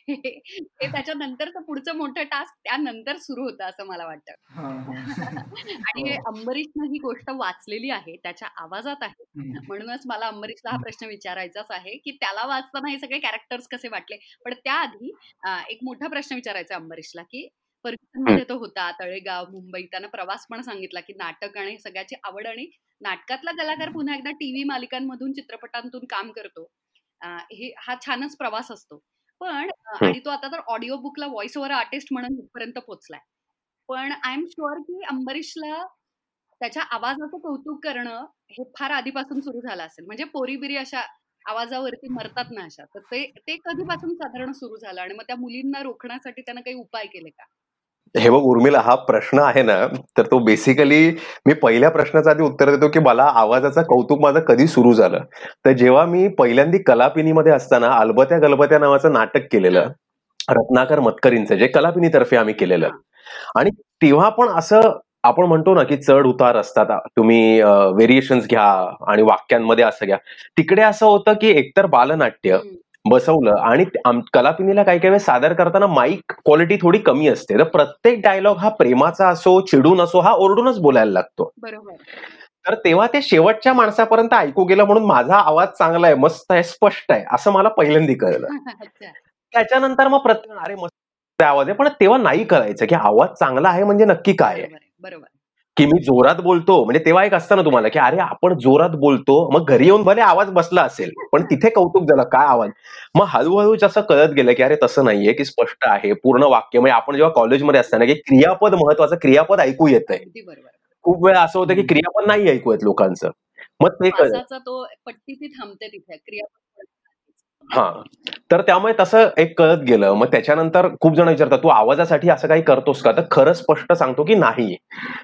हे त्याच्यानंतरचं पुढचं मोठं टास्क त्यानंतर सुरू होतं असं मला वाटतं. <laughs> आणि हो. अंबरीशनं ही गोष्ट वाचलेली आहे त्याच्या आवाजात आहे. म्हणूनच मला अंबरीशला हा प्रश्न विचारायचाच आहे की त्याला वाचताना हे सगळे कॅरेक्टर्स कसे वाटले? पण त्याआधी एक मोठा प्रश्न विचारायचा अंबरीशला की मध्ये तो होता तळेगाव मुंबई. त्यानं प्रवास पण सांगितला की नाटक आणि सगळ्याची आवड आणि नाटकातला कलाकार पुन्हा एकदा टीव्ही मालिकांमधून चित्रपटांतून काम करतो. हे हा छानच प्रवास असतो. पण आणि तो आता तर ऑडिओ बुकला व्हॉइस ओव्हर आर्टिस्ट म्हणून इथपर्यंत पोहोचलाय. पण आय एम शुअर की अंबरीशला त्याच्या आवाजाचं कौतुक करणं हे फार आधीपासून सुरू झालं असेल. म्हणजे पोरीबिरी अशा आवाजावरती मरतात ना अशा. तर ते ते कधीपासून साधारण सुरू झालं आणि मग त्या मुलींना रोखण्यासाठी त्यानं काही उपाय केले का? हे बघ उर्मिला हा प्रश्न आहे ना तर तो बेसिकली मी पहिल्या प्रश्नाचं आधी उत्तर देतो की मला आवाजाचं कौतुक माझं कधी सुरू झालं. तर जेव्हा मी पहिल्यांदा कलापिनीमध्ये असताना अलबत्या गलबत्या नावाचं नाटक केलेलं रत्नाकर मतकरींचं जे कलापिनीतर्फे आम्ही केलेलं. आणि तेव्हा पण असं आपण म्हणतो ना की चढ उतार असतात. तुम्ही व्हेरिएशन्स घ्या आणि वाक्यांमध्ये असं घ्या. तिकडे असं होतं की एकतर बालनाट्य बसवलं. आणि कलापिनीला काही काही सादर करताना माईक क्वालिटी थोडी कमी असते. तर प्रत्येक डायलॉग हा प्रेमाचा असो चिडून असो हा ओरडूनच बोलायला लागतो. तर तेव्हा ते शेवटच्या माणसापर्यंत ऐकू गेलं म्हणून माझा आवाज चांगला आहे मस्त आहे स्पष्ट आहे असं मला पहिल्यांदा कळलं. <laughs> त्याच्यानंतर मग प्रत्येक अरे मस्त आवाज आहे पण तेव्हा नाही करायचं की आवाज चांगला आहे म्हणजे नक्की काय आहे. बरोबर की मी जोरात बोलतो म्हणजे तेव्हा एक असतं ना तुम्हाला की अरे आपण जोरात बोलतो मग घरी येऊन भले आवाज बसला असेल पण तिथे कौतुक झालं काय आवाज? मग हळूहळू जसं कळत गेलं की अरे तसं नाहीये की स्पष्ट आहे पूर्ण वाक्य म्हणजे आपण जेव्हा कॉलेजमध्ये असताना की क्रियापद महत्वाचं क्रियापद ऐकू येत आहे खूप वेळा असं होतं की क्रियापद नाही ऐकू येत लोकांचं. मग ते तो पट्टी थांबते तिथे क्रियापद हा. तर त्यामुळे तसं एक कळत गेलं. मग त्याच्यानंतर खूप जण विचारतात तू आवाजासाठी असं काही करतोस का? तर खरं स्पष्ट सांगतो की नाही.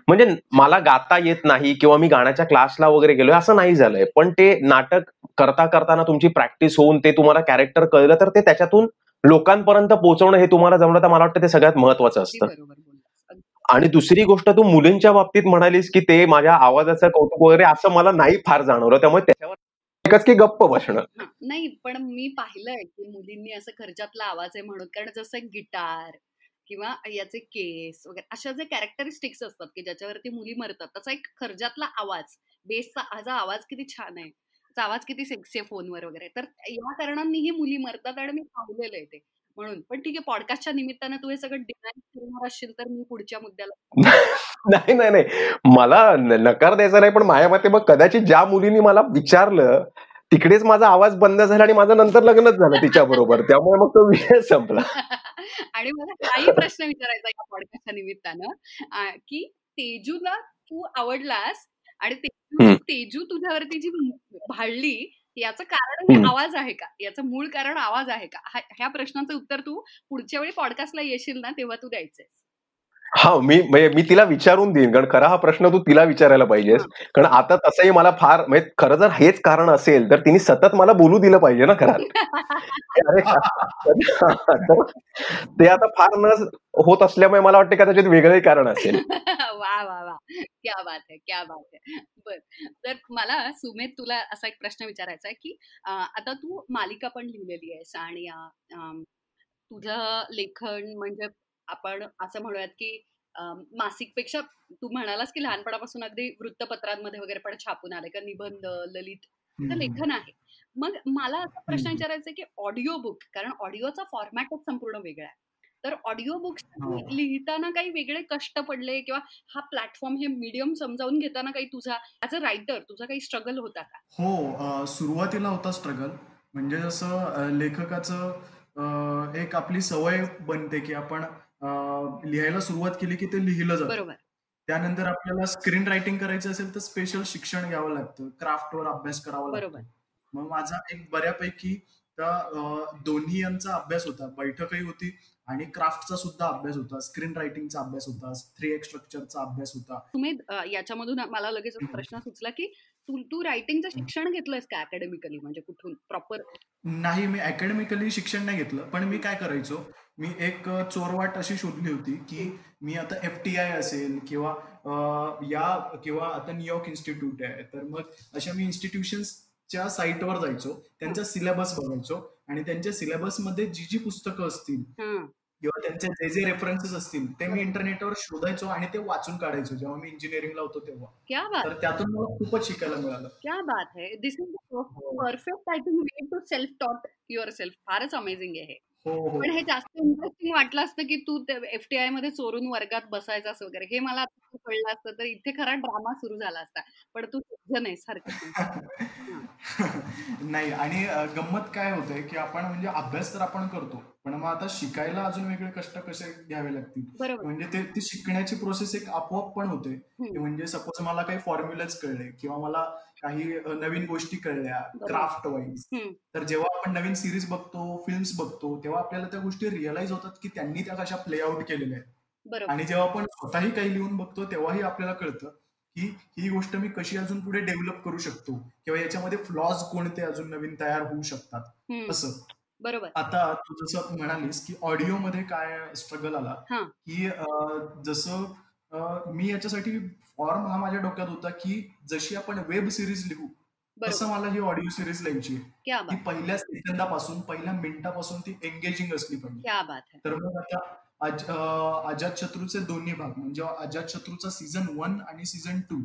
म्हणजे मला गाता येत नाही किंवा मी गाण्याच्या क्लासला वगैरे गेलोय असं नाही झालंय. पण ते नाटक करता करताना तुमची प्रॅक्टिस होऊन ते तुम्हाला कॅरेक्टर कळलं तर ते त्याच्यातून लोकांपर्यंत पोहोचवणं हे तुम्हाला जमलं तर मला वाटतं ते सगळ्यात महत्वाचं असतं. आणि दुसरी गोष्ट तू मुलींच्या बाबतीत म्हणालीस की ते माझ्या आवाजाचं कौतुक वगैरे असं मला नाही फार जाणवलं. त्यामुळे त्याच्यावर एकच की गप्प बसणं? नाही पण मी पाहिलंय की मुलींनी असं खर्चातला आवाज आहे म्हणून कारण जसं गिटार किंवा याचे केस वगैरे अशा जे कॅरेक्टरिस्टिक्स असतात की ज्याच्यावरती मुली मरतात तसा एक खर्जातला आवाज बेसचा हा आवाज किती छान आहे. त्याचा आवाज किती सेक्सी फोनवर वगैरे. तर या कारणांनीही मुली मरतात आणि मी पाहिलेलं आहे ते. म्हणून. पण ठीक आहे पॉडकास्टच्या निमित्तानं तू हे सगळं डिझाईन करणार असशील तर मी पुढच्या मुद्द्याला <laughs> नाही नाही नाही. मला नकार द्यायचा नाही पण माझ्या मते मग कदाचित ज्या मुलींनी मला विचारलं तिकडेच माझा आवाज बंद झाला आणि माझं नंतर लग्नच झालं तिच्या बरोबर. त्यामुळे मग तो विषय संपला. <laughs> आणि मला काही प्रश्न विचारायचा या पॉडकास्टच्या निमित्तानं की तेजूला तू आवडलास आणि तेजू तेजू तुझ्यावरती जी भाळली याचं कारण आवाज आहे का? याचं मूळ कारण आवाज आहे का? ह्या प्रश्नाचं उत्तर तू पुढच्या वेळी पॉडकास्टला येशील ना तेव्हा तू द्यायचंय हा मी म्हणजे मी तिला विचारून देईन कारण खरा हा प्रश्न तू तिला विचारायला पाहिजेस. कारण आता तसंही मला फार म्हणजे खरं जर हेच कारण असेल तर तिने सतत मला बोलू दिलं पाहिजे ना खरं ते आता फार न होत असल्यामुळे मला वाटतं कदाचित वेगळंही कारण असेल. वा वा वा. क्या बात आहे क्या बात आहे बर. तर मला सुमेध तुला असा एक प्रश्न विचारायचा आहे की आता तू मालिका पण लिहिलेली आहेस आणि तुझं लेखन म्हणजे आपण असं म्हणूयात की मासिकपेक्षा तू म्हणालास की लहानपणापासून अगदी वृत्तपत्रांमध्ये वगैरे पण छापून आले का निबंध ललित लेखन आहे. मग मला असा प्रश्न विचारायचा की ऑडिओ बुक कारण ऑडिओचा फॉर्मॅटच संपूर्ण वेगळा आहे. तर ऑडिओ बुक्स हो. लिहिताना काही वेगळे कष्ट पडले किंवा हा प्लॅटफॉर्म हे मीडियम समजावून घेताना काही तुझा ऍज अ रायटर तुझा काही स्ट्रगल होता का? हो सुरुवातीला होता स्ट्रगल म्हणजे जसं लेखकाचं एक आपली सवय बनते की आपण लिहायला सुरुवात केली की ते लिहिलं जातं. त्यानंतर आपल्याला स्क्रीन रायटिंग करायचं असेल तर स्पेशल शिक्षण घ्यावं लागतं. क्राफ्टवर अभ्यास करावा लागतो. मग माझा एक बऱ्यापैकी त्या दोन्ही यांचा अभ्यास होता. बैठकही होती आणि क्राफ्टचा सुद्धा अभ्यास होता. स्क्रीन रायटिंगचा अभ्यास होता. थ्री एक्स स्ट्रक्चरचा अभ्यास होता. तुम्ही याच्यामधून मला लगेच प्रश्न सुचला की तू तू रायटिंगचं शिक्षण घेतलंयस का अकॅडमिकली म्हणजे कुठून? प्रॉपर नाही मी अकॅडमिकली शिक्षण नाही घेतलं. पण मी काय करायचो? मी एक चोरवाट अशी शोधली होती की मी आता एफ टी आय असेल किंवा या किंवा आता न्यूयॉर्क इन्स्टिट्यूट आहे. तर मग अशा मी इन्स्टिट्यूशन्सच्या साईटवर जायचो. त्यांचा सिलेबस बघायचो. आणि त्यांच्या सिलेबसमध्ये जी जी पुस्तकं असतील किंवा त्यांचे जे जे रेफरन्सेस असतील ते मी इंटरनेटवर शोधायचो आणि ते वाचून काढायचो जेव्हा मी इंजिनिअरिंगला होतो तेव्हा. तर त्यातून मला खूपच शिकायला मिळालं. क्या बात आहे this is perfect I think way to self taught yourself फारच अमेझिंग आहे हो, हो. पण हे जास्त इंटरेस्टिंग वाटलं असतं की तू एफटीआयमध्ये चोरून वर्गात बसायचास वगैरे. हे मला कळलं असतं तर इथे खरा ड्रामा सुरू झाला असता. पण तू नाही. सारखं <laughs> नाही आणि गंमत काय होते की आपण म्हणजे अभ्यास तर आपण करतो पण मग आता शिकायला अजून वेगळे कष्ट कसे घ्यावे लागतील? म्हणजे ते ती शिकण्याची प्रोसेस एक आपोआप पण होते. म्हणजे सपोज मला काही फॉर्म्युलाच कळले किंवा मला काही नवीन गोष्टी कळल्या क्राफ्ट वाईज तर जेव्हा आपण नवीन सिरीज बघतो फिल्म्स बघतो तेव्हा आपल्याला त्या गोष्टी रिअलाइज होतात की त्यांनी त्या कशा प्ले आउट केलेल्या आहेत. आणि जेव्हा आपण स्वतःही काही लिहून बघतो तेव्हाही आपल्याला कळतं की ही गोष्ट मी कशी अजून पुढे डेव्हलप करू शकतो किंवा याच्यामध्ये फ्लॉज कोणते अजून नवीन तयार होऊ शकतात. असं. बरोबर. आता तू जसं म्हणालीस की ऑडिओ मध्ये काय स्ट्रगल आला की जसं मी याच्यासाठी फॉर्म हा माझ्या डोक्यात होता की जशी आपण वेब सिरीज लिहू तसं मला ही ऑडिओ सिरीज लिहायची ती पहिल्या सेकंदापासून पहिल्या मिनिटापासून ती एंगेजिंग असली पाहिजे. तर मग आता अजात शत्रूचे दोन्ही भाग म्हणजे अजात शत्रूचा सीझन वन आणि सीझन टू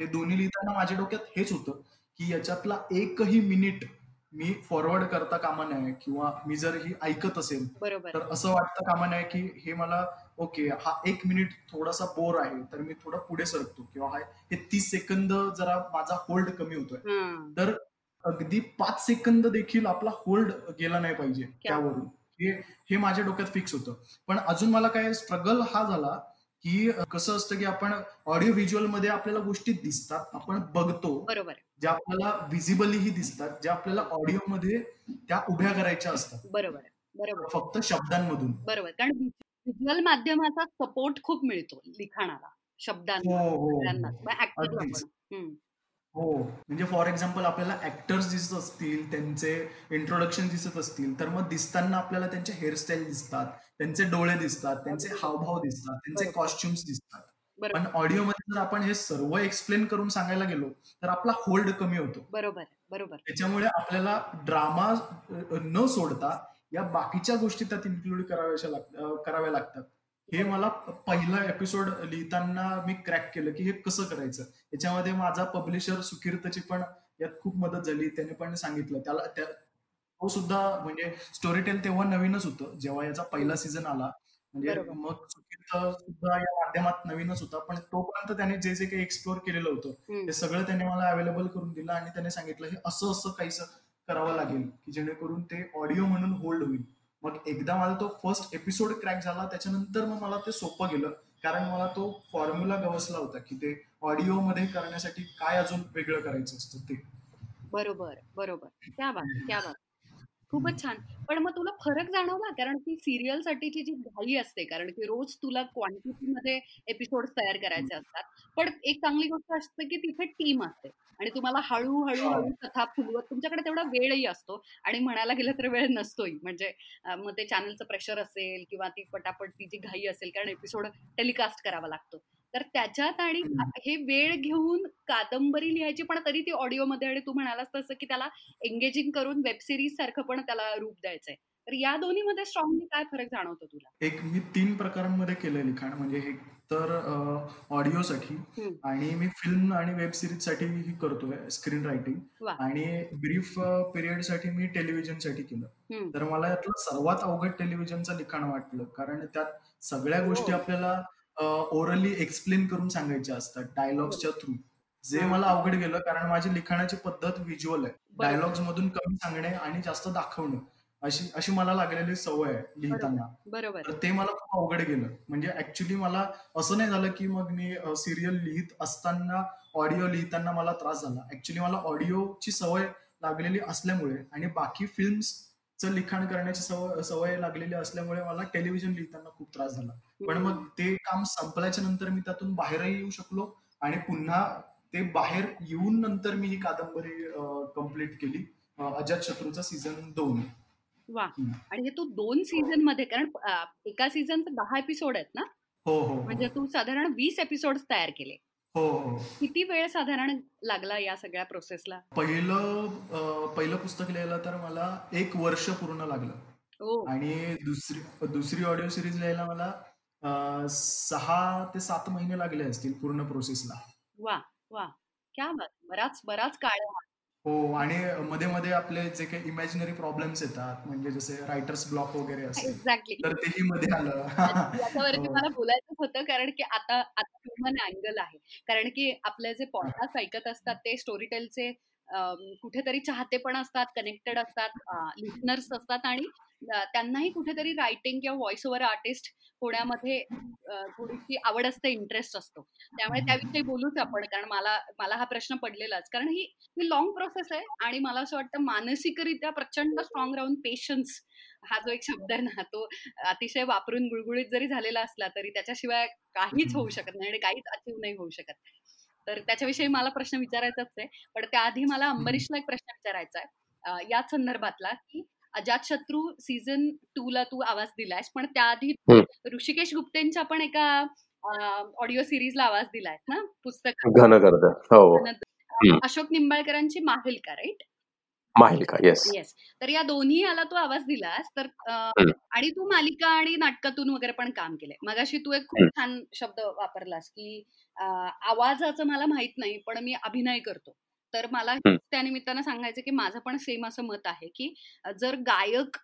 हे दोन्ही लिहिताना माझ्या डोक्यात हेच होतं की याच्यातला एकही मिनिट मी फॉरवर्ड करता कामा नये किंवा मी जर ही ऐकत असेल तर असं वाटतं कामा नये की हे मला ओके हा एक मिनिट थोडासा बोर आहे तर मी थोडा पुढे सरकतो. किंवा हे तीस सेकंद जरा माझा होल्ड कमी होतोय. तर अगदी पाच सेकंद देखील आपला होल्ड गेला नाही पाहिजे त्यावरून. हे हे माझ्या डोक्यात फिक्स होतं. पण अजून मला काय स्ट्रगल हा झाला की कसं असतं की आपण ऑडिओ व्हिज्युअलमध्ये आपल्याला गोष्टी दिसतात आपण बघतो. बरोबर. ज्या आपल्याला व्हिजिबलीही दिसतात ज्या आपल्याला ऑडिओ मध्ये त्या उभ्या करायच्या असतात. बरोबर बरोबर. फक्त शब्दांमधून. बरोबर. कारण व्हिज्युअल माध्यमाचा सपोर्ट खूप मिळतो लिखाणाला शब्दांना हो, हो. हो. म्हणजे फॉर एक्झाम्पल आपल्याला ऍक्टर्स दिसत असतील त्यांचे इंट्रोडक्शन दिसत असतील तर मग दिसताना आपल्याला त्यांचे हेअरस्टाईल दिसतात त्यांचे डोळे दिसतात त्यांचे हावभाव दिसतात त्यांचे कॉस्ट्युम्स दिसतात. पण ऑडिओ मध्ये जर आपण हे सर्व एक्सप्लेन करून सांगायला गेलो तर आपला होल्ड कमी होतो. बरोबर बरोबर. त्याच्यामुळे आपल्याला ड्रामा न सोडता या बाकीच्या गोष्टी त्यात इन्क्लूड कराव्या कराव्या लागतात. हे मला पहिला एपिसोड लिहिताना मी क्रॅक केलं की हे कसं करायचं? याच्यामध्ये माझा पब्लिशर सुकीर्तची पण यात खूप मदत झाली. त्याने पण सांगितलं. त्याला त्या तो सुद्धा म्हणजे स्टोरी टेल तेव्हा नवीनच होतं. जेव्हा याचा पहिला सीझन आला. म्हणजे मग सुकीर्त सुद्धा या माध्यमात नवीनच होता. पण तोपर्यंत त्याने जे जे काही एक्सप्लोर केलेलं होतं ते सगळं त्याने मला अवेलेबल करून दिलं आणि त्याने सांगितलं हे असं असं काहीच करावं लागेल की जेणेकरून ते ऑडिओ म्हणून होल्ड होईल. मग एकदा माझा तो फर्स्ट एपिसोड क्रॅक झाला त्याच्यानंतर मग मला ते सोपं गेलं. कारण मला तो फॉर्म्युला गवसला होता की ते ऑडिओ मध्ये करण्यासाठी काय अजून वेगळं करायचं असतं ते. बरोबर बरोबर. त्या बात त्या बात. खूपच छान. पण मग तुला फरक जाणवला? कारण ती सिरियल साठीची जी घाई असते कारण की रोज तुला क्वांटिटी मध्ये एपिसोड तयार करायचे असतात. पण एक चांगली गोष्ट असते की तिथे टीम असते. आणि तुम्हाला हळूहळू हो. हळू कथा फुलवत तुमच्याकडे तेवढा वेळही असतो. आणि म्हणायला गेलं तर वेळ नसतोही. म्हणजे मग ते चॅनलचं प्रेशर असेल किंवा ती पटापट ती जी घाई असेल कारण एपिसोड टेलिकास्ट करावा लागतो. तर त्याच्यात आणि हे वेळ घेऊन कादंबरी लिहायची पण तरी ती ऑडिओमध्ये आणि तू म्हणालास तसं की त्याला एंगेजिंग करून वेब सिरीज सारखं पण त्याला रूप द्यायचंय. तर या दोन्ही मध्ये स्ट्रॉंगली काय फरक जाणवतो तुला? एक मी तीन प्रकारांमध्ये केलंय लिखाण म्हणजे हे तर ऑडिओसाठी आणि मी फिल्म आणि वेब सिरीजसाठी करतोय स्क्रीन रायटिंग. आणि ब्रीफ पिरियडसाठी मी टेलिव्हिजनसाठी केलं तर मला यातलं सर्वात अवघड टेलिव्हिजनचं लिखाण वाटलं कारण त्यात सगळ्या गोष्टी हो. आपल्याला ओरली एक्सप्लेन करून सांगायच्या असतात डायलॉग्सच्या थ्रू जे मला अवघड गेलं कारण माझी लिखाणाची पद्धत व्हिज्युअल आहे. डायलॉग्स मधून कमी सांगणे आणि जास्त दाखवणं अशी अशी मला लागलेली सवय आहे लिहिताना. बरोबर. ते मला खूप अवघड गेलं. म्हणजे ऍक्च्युली मला असं नाही झालं की मग मी सिरियल लिहित असताना ऑडिओ लिहिताना मला त्रास झाला. ऍक्च्युली मला ऑडिओची सवय लागलेली असल्यामुळे आणि बाकी फिल्म्सचं लिखाण करण्याची सवय सवय लागलेली असल्यामुळे मला टेलिव्हिजन लिहिताना खूप त्रास झाला. पण मग ते काम संपल्याच्या नंतर मी त्यातून बाहेरही येऊ शकलो आणि पुन्हा ते बाहेर येऊन नंतर मी ही कादंबरी कंप्लीट केली. अजात शत्रूचा सीझन दोन. वा. आणि हे तू दोन सीझनमध्ये कारण एका सीझनचे दहा एपिसोड आहेत ना? हो हो म्हणजे तू साधारण वीस एपिसोड तयार केले. हो हो. किती वेळ साधारण लागला या सगळ्या प्रोसेसला पहिलं पहिलं पुस्तक लिहायला तर मला एक वर्ष पूर्ण लागलं. आणि दुसरी दुसरी ऑडिओ सिरीज लिहायला मला सहा ते सात महिने लागले असतील पूर्ण प्रोसेसला वा वा. क्या बराच बराच काळ हो आणि मध्ये मध्ये आपले जे काही इमॅजिनरी प्रॉब्लेम्स येतात म्हणजे जसे रायटर्स ब्लॉक वगैरे असेल एक्झॅक्टली तर तेही मध्ये आलं. <laughs> याच्यावरती हो. मला बोलायचं होतं कारण की आता आता ह्युमन अँगल आहे. कारण की आपले जे पॉडकास्ट ऐकत असतात ते स्टोरी टेलचे कुठेतरी चाहते पण असतात कनेक्टेड असतात लिस्नर्स असतात आणि त्यांनाही कुठेतरी रायटिंग किंवा व्हॉइस ओव्हर आर्टिस्ट होण्यामध्ये थोडीशी आवड असते इंटरेस्ट असतो. त्यामुळे त्याविषयी बोलूच आपण कारण मला मला हा प्रश्न पडलेलाच. कारण ही ही लॉंग प्रोसेस आहे आणि मला असं वाटतं मानसिकरित्या प्रचंड स्ट्रॉंग राहून पेशन्स हा जो एक शब्द आहे ना तो अतिशय वापरून गुळगुळीत जरी झालेला असला तरी त्याच्याशिवाय काहीच होऊ शकत नाही आणि काहीच अचीव नाही होऊ शकत. तर त्याच्याविषयी मला प्रश्न विचारायचाच आहे. पण त्याआधी मला अंबरीशला एक प्रश्न विचारायचा आहे. याच संदर्भातला की अजातशत्रू सीझन टू ला तू आवाज दिलायस पण त्याआधी ऋषिकेश गुप्तेंच्या पण एका ऑडिओ सिरीजला आवाज दिलाय ना? पुस्तक हो. अशोक निंबाळकरांची माहिलका राईट माहिलका येस येस तर या दोन्ही याला तू आवाज दिलास तर आणि तू मालिका आणि नाटकातून वगैरे पण काम केलंय. मगाशी तू एक खूप छान शब्द वापरलास की आवाजाचं मला माहीत नाही पण मी अभिनय करतो. तर मला त्या निमित्तानं सांगायचं की माझं पण सेम असं मत आहे की जर गायक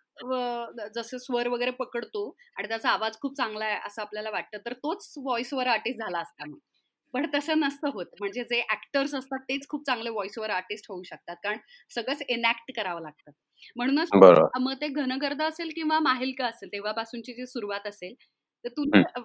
जसं स्वर वगैरे पकडतो आणि त्याचा आवाज खूप चांगला आहे असं आपल्याला वाटतं तर तोच व्हॉइस ओव्हर आर्टिस्ट झाला असता मग. पण तसं नसतं होत. म्हणजे जे ऍक्टर्स असतात तेच खूप चांगले व्हॉइस ओव्हर आर्टिस्ट होऊ शकतात. कारण सगळंच एनॅक्ट करावं लागतं. म्हणूनच मग ते घनगर्द असेल किंवा माहिलका असेल तेव्हापासूनची जी सुरुवात असेल तर तुला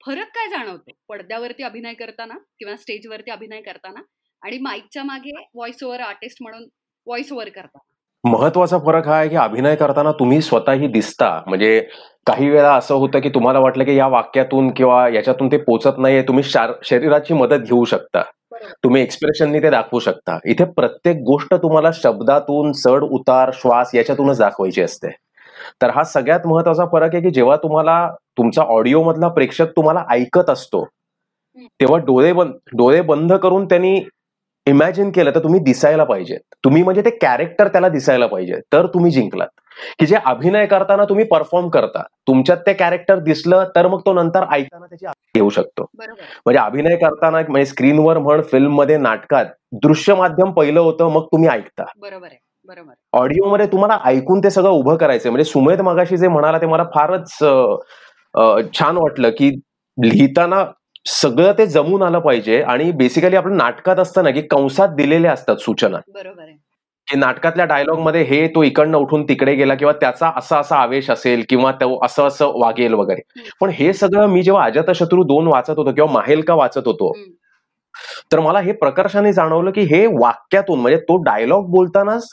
फरक काय जाणवतो? पडद्यावरती अभिनय करताना किंवा स्टेजवरती अभिनय करताना आणि माईकच्या मागे व्हॉइस ओव्हर आर्टिस्ट म्हणून व्हॉइस ओव्हर करताना? महत्त्वाचा फरक हा आहे की अभिनय करताना तुम्ही स्वतःही दिसता. म्हणजे काही वेळा असं होतं की तुम्हाला वाटलं की या वाक्यातून किंवा याच्यातून ते पोचत नाहीये तुम्ही शरीराची मदत घेऊ शकता. तुम्ही एक्सप्रेशननी ते दाखवू शकता. इथे प्रत्येक गोष्ट तुम्हाला शब्दातून चढ उतार श्वास याच्यातूनच दाखवायची असते. तर हा सगळ्यात महत्त्वाचा फरक आहे की जेव्हा तुम्हाला तुमचा ऑडिओ मधला प्रेक्षक तुम्हाला ऐकत असतो तेव्हा डोळे बंद डोळे बंद करून त्यांनी इमॅजिन केलं तर तुम्ही दिसायला पाहिजे. तुम्ही म्हणजे ते कॅरेक्टर त्याला दिसायला पाहिजे. तर तुम्ही जिंकलात. की जे अभिनय करताना तुम्ही परफॉर्म करता. तुमच्यात ते कॅरेक्टर दिसलं तर मग तो नंतर ऐकताना त्याची घेऊ शकतो. म्हणजे अभिनय करताना म्हणजे स्क्रीनवर म्हण फिल्ममध्ये नाटकात दृश्य माध्यम पहिलं होतं मग तुम्ही ऐकता. बरोबर आहे. बरोबर. ऑडिओमध्ये तुम्हाला ऐकून ते सगळं उभं करायचं म्हणजे सुमेध मगाशी जे म्हणाला ते मला फारच छान वाटलं की लिहिताना सगळं ते जमून आलं पाहिजे आणि बेसिकली आपण नाटकात असतं ना की कंसात दिलेले असतात सूचना. बरोबर आहे. की नाटकातल्या डायलॉगमध्ये हे तो इकडनं उठून तिकडे गेला किंवा त्याचा असा असा आवेश असेल किंवा तो असं असं वागेल वगैरे. पण हे सगळं मी जेव्हा अजातशत्रू दोन वाचत होतो किंवा माहेलका वाचत होतो तर मला हे प्रकर्षाने जाणवलं की हे वाक्यातून म्हणजे तो डायलॉग बोलतानाच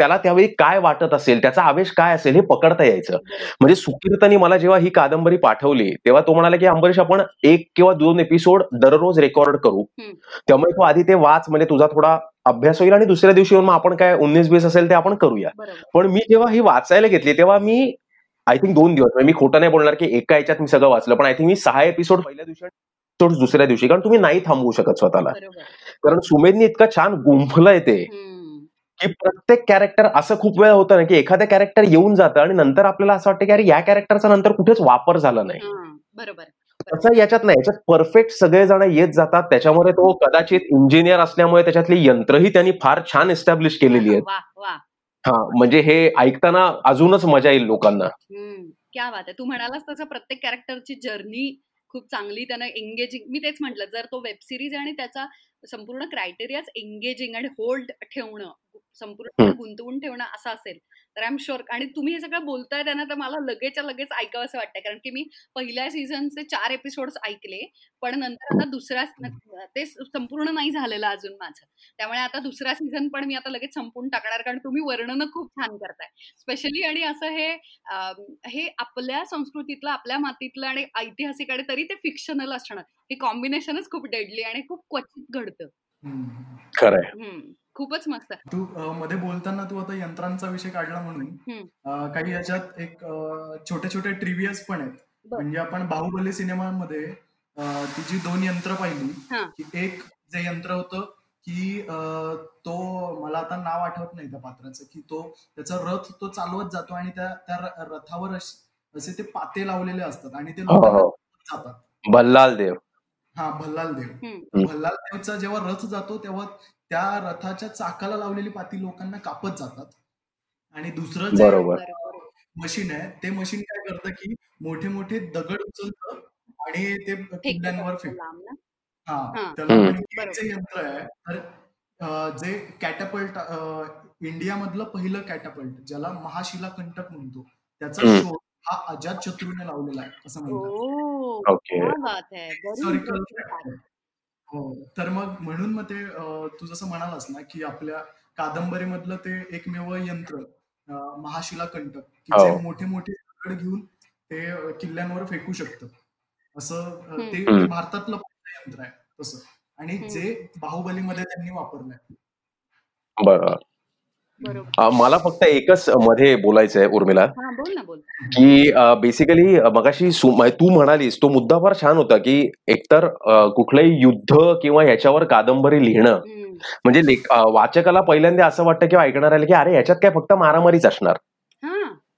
त्याला त्यावेळी काय वाटत असेल त्याचा आवेश काय असेल हे पकडता यायचं. म्हणजे सुकीर्तनी मला जेव्हा ही कादंबरी पाठवली तेव्हा तो म्हणाला की अंबरीश आपण एक किंवा दोन एपिसोड दररोज रेकॉर्ड करू. त्यामुळे तो आधी ते वाच म्हणजे तुझा थोडा अभ्यास होईल आणि दुसऱ्या दिवशी मग आपण काय उन्नीस बीस असेल ते आपण करूया. पण मी जेव्हा ही वाचायला घेतली तेव्हा मी आय थिंक दोन दिवस म्हणजे मी खोटं नाही बोलणार की एका याच्यात मी सगळं वाचलं पण आय थिंक मी सहा एपिसोड पहिल्या दिवशी दुसऱ्या दिवशी कारण तुम्ही नाही थांबवू शकत स्वतःला. कारण सुमेधनी इतकं छान गुंफलंय ते. की प्रत्येक कॅरेक्टर असं खूप वेळा होतं ना की एखादं कॅरेक्टर येऊन जातं आणि नंतर आपल्याला असं वाटतं की अरे या कॅरेक्टरचा नंतर कुठेच वापर झाला नाही. बरोबर तसं याच्यात नाही याच्यात परफेक्ट सगळेजण येत जातात त्याच्यामध्ये तो कदाचित इंजिनियर असल्यामुळे त्याच्यातली यंत्रही त्यांनी फार छान एस्टॅब्लिश केलेली आहेत. हा म्हणजे हे ऐकताना अजूनच मजा येईल लोकांना. क्या बात आहे. तू म्हणालास तसं प्रत्येक कॅरेक्टरची जर्नी खूप चांगली त्यांना एंगेजिंग मी तेच म्हटलं जर तो वेब सिरीज आणि त्याचा संपूर्ण क्रायटेरियाच एंगेजिंग आणि होल्ड ठेवणं संपूर्ण गुंतवून ठेवणं असं असेल तर आय एम शुअर आणि तुम्ही हे सगळं बोलताय त्यांना तर मला लगेचच्या लगेच ऐकावं असं वाटतंय. कारण की मी पहिल्या सीझनचे चार एपिसोड ऐकले पण नंतर आता दुसरा ते संपूर्ण नाही झालेलं अजून माझं. त्यामुळे आता दुसरा सीझन पण मी आता लगेच संपून टाकणार कारण तुम्ही वर्णन खूप छान करताय. स्पेशली आणि असं हे हे आपल्या संस्कृतीतलं आपल्या मातीतलं आणि ऐतिहासिक आणि तरी ते फिक्शनल असणं हे कॉम्बिनेशनच खूप डेडली आणि खूप क्वचित घडतं. खरंय खूपच मस्त. तू मध्ये बोलताना तू आता यंत्रांचा विषय काढला म्हणून काही याच्यात एक छोटे छोटे ट्रिव्हियस पण आहेत. म्हणजे आपण बाहुबली सिनेमामध्ये ती जी दोन यंत्र पाहिली की एक जे यंत्र होतं की तो मला आता नाव आठवत नाही त्या पात्राचं की तो त्याचा रथ तो चालवत जातो आणि त्या त्या रथावर असे ते पाते लावलेले असतात आणि ते हो, हो. जातात. भल्लाल देव हा भल्लाल देव भल्लाल देवचा जेव्हा रथ जातो तेव्हा त्या रथाच्या चाकाला लावलेली पाती लोकांना कापत जातात. आणि दुसरं जे मशीन आहे ते मशीन काय करतं की मोठे मोठे दगड उचलतं आणि ते किल्ल्यांवर फेकत. हा त्याला जे यंत्र आहे तर जे कॅटॅपल्ट इंडियामधलं पहिलं कॅटॅपल्ट ज्याला महाशिला कंटक म्हणतो त्याचा शोध हा अजात शत्रूने लावलेला आहे असं म्हणतात. हिस्टॉरिकल हो. तर मग म्हणून मग ते तू जसं म्हणालास ना की आपल्या कादंबरीमधलं ते एकमेव यंत्र महाशिला कंटक की जे मोठे मोठे दगड घेऊन ते किल्ल्यांवर फेकू शकतं. असं ते भारतातलं यंत्र आहे तसं. आणि जे बाहुबलीमध्ये त्यांनी वापरलंय. बरोबर मला फक्त एकच मध्ये बोलायचं आहे उर्मिला की बेसिकली मगाशी तू म्हणालीस तो मुद्दा फार छान होता की एकतर कुठलंही युद्ध किंवा ह्याच्यावर कादंबरी लिहिणं म्हणजे वाचकाला पहिल्यांदा असं वाटतं किंवा ऐकणार की अरे ह्याच्यात काय फक्त मारामारीच असणार.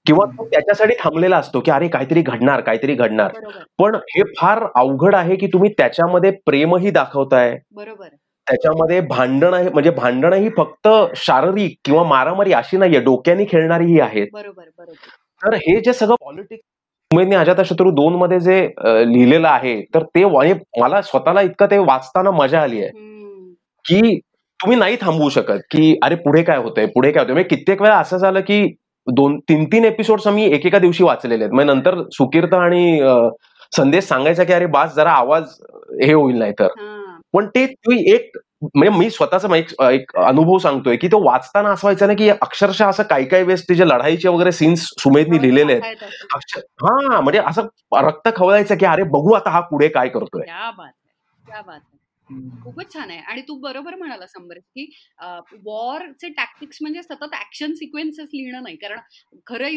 किंवा तो त्याच्यासाठी थांबलेला असतो की अरे काहीतरी घडणार काहीतरी घडणार. पण हे फार अवघड आहे की तुम्ही त्याच्यामध्ये प्रेमही दाखवताय. बरोबर. त्याच्यामध्ये भांडण आहे म्हणजे भांडणं ही फक्त शारीरिक किंवा मारामारी अशी नाहीये डोक्याने खेळणारी ही आहेत. बरोबर बरोबर. तर हे जे सगळं पॉलिटिक्स उमेदने अजातशत्रू दोन मध्ये जे लिहिलेलं आहे तर ते मला स्वतःला इतकं ते वाचताना मजा आली आहे. की तुम्ही नाही थांबवू शकत की अरे पुढे काय होतंय पुढे काय होतंय. म्हणजे कित्येक वेळा असं झालं की दोन तीन तीन एपिसोड आम्ही एकेका दिवशी वाचलेले आहेत. म्हणजे नंतर सुकीर्त आणि संदेश सांगायचा की अरे बास जरा आवाज हे होईल नाही तर पण ते तुम्ही एक म्हणजे मी स्वतःचा एक अनुभव सांगतोय की तो वाचताना असं व्हायचं ना की अक्षरशः असं काही काही वेळेस ते जे लढाईचे वगैरे सीन्स सुमेधनी लिहिलेले आहेत हा म्हणजे असं रक्त खवळायचं की अरे बघू आता हा पुढे काय करतोय. खूपच छान आहे. आणि तू बरोबर म्हणाला संबर की वॉरचे टॅक्टिक्स म्हणजे सतत ऍक्शन सिक्वेन्सेस लिहिणं नाही. कारण खरं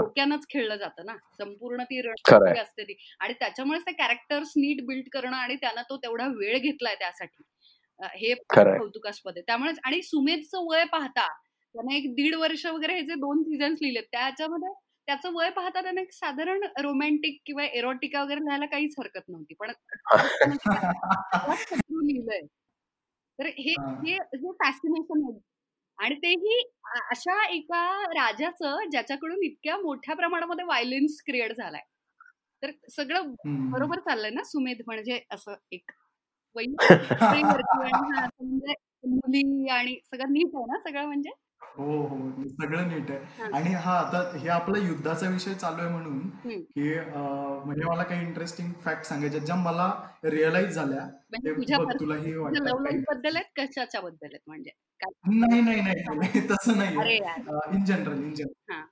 डोक्यानंच खेळलं जातं ना. संपूर्ण ती रणनीती असते ती. आणि त्याच्यामुळेच ते कॅरेक्टर्स नीट बिल्ड करणं आणि त्यानं तो तेवढा वेळ घेतलाय त्यासाठी. हे कौतुकास्पद आहे. त्यामुळेच आणि सुमेधचं वय पाहता त्याने एक दीड वर्ष वगैरे हे जे दोन सीझन्स लिहिले त्याच्यामध्ये त्याचं वय पाहता त्याने एक साधारण रोमॅन्टिक किंवा एरोटिका वगैरे लिहायला काहीच हरकत नव्हती. पण <laughs> लिहिलंय. तर हे हे. फॅसिनेशन आहे. आणि तेही अशा एका राजाचं ज्याच्याकडून इतक्या मोठ्या प्रमाणामध्ये व्हायलन्स क्रिएट झालाय. तर सगळं बरोबर चाललंय ना सुमेध म्हणजे असं एक <laughs> म्हणजे मुली आणि सगळं नीट आहे ना सगळं म्हणजे? हो हो सगळं नीट आहे. आणि हा आता हे आपला युद्धाचा विषय चालू आहे म्हणून की म्हणजे मला काही इंटरेस्टिंग फॅक्ट सांगायचे ज्या मला रिअलाइज झाल्या. म्हणजे तुलाही बद्दल आहेत कशाच्या बद्दल आहेत म्हणजे? नाही नाही नाही <laughs> तसं नाही इन जनरल इन जनरल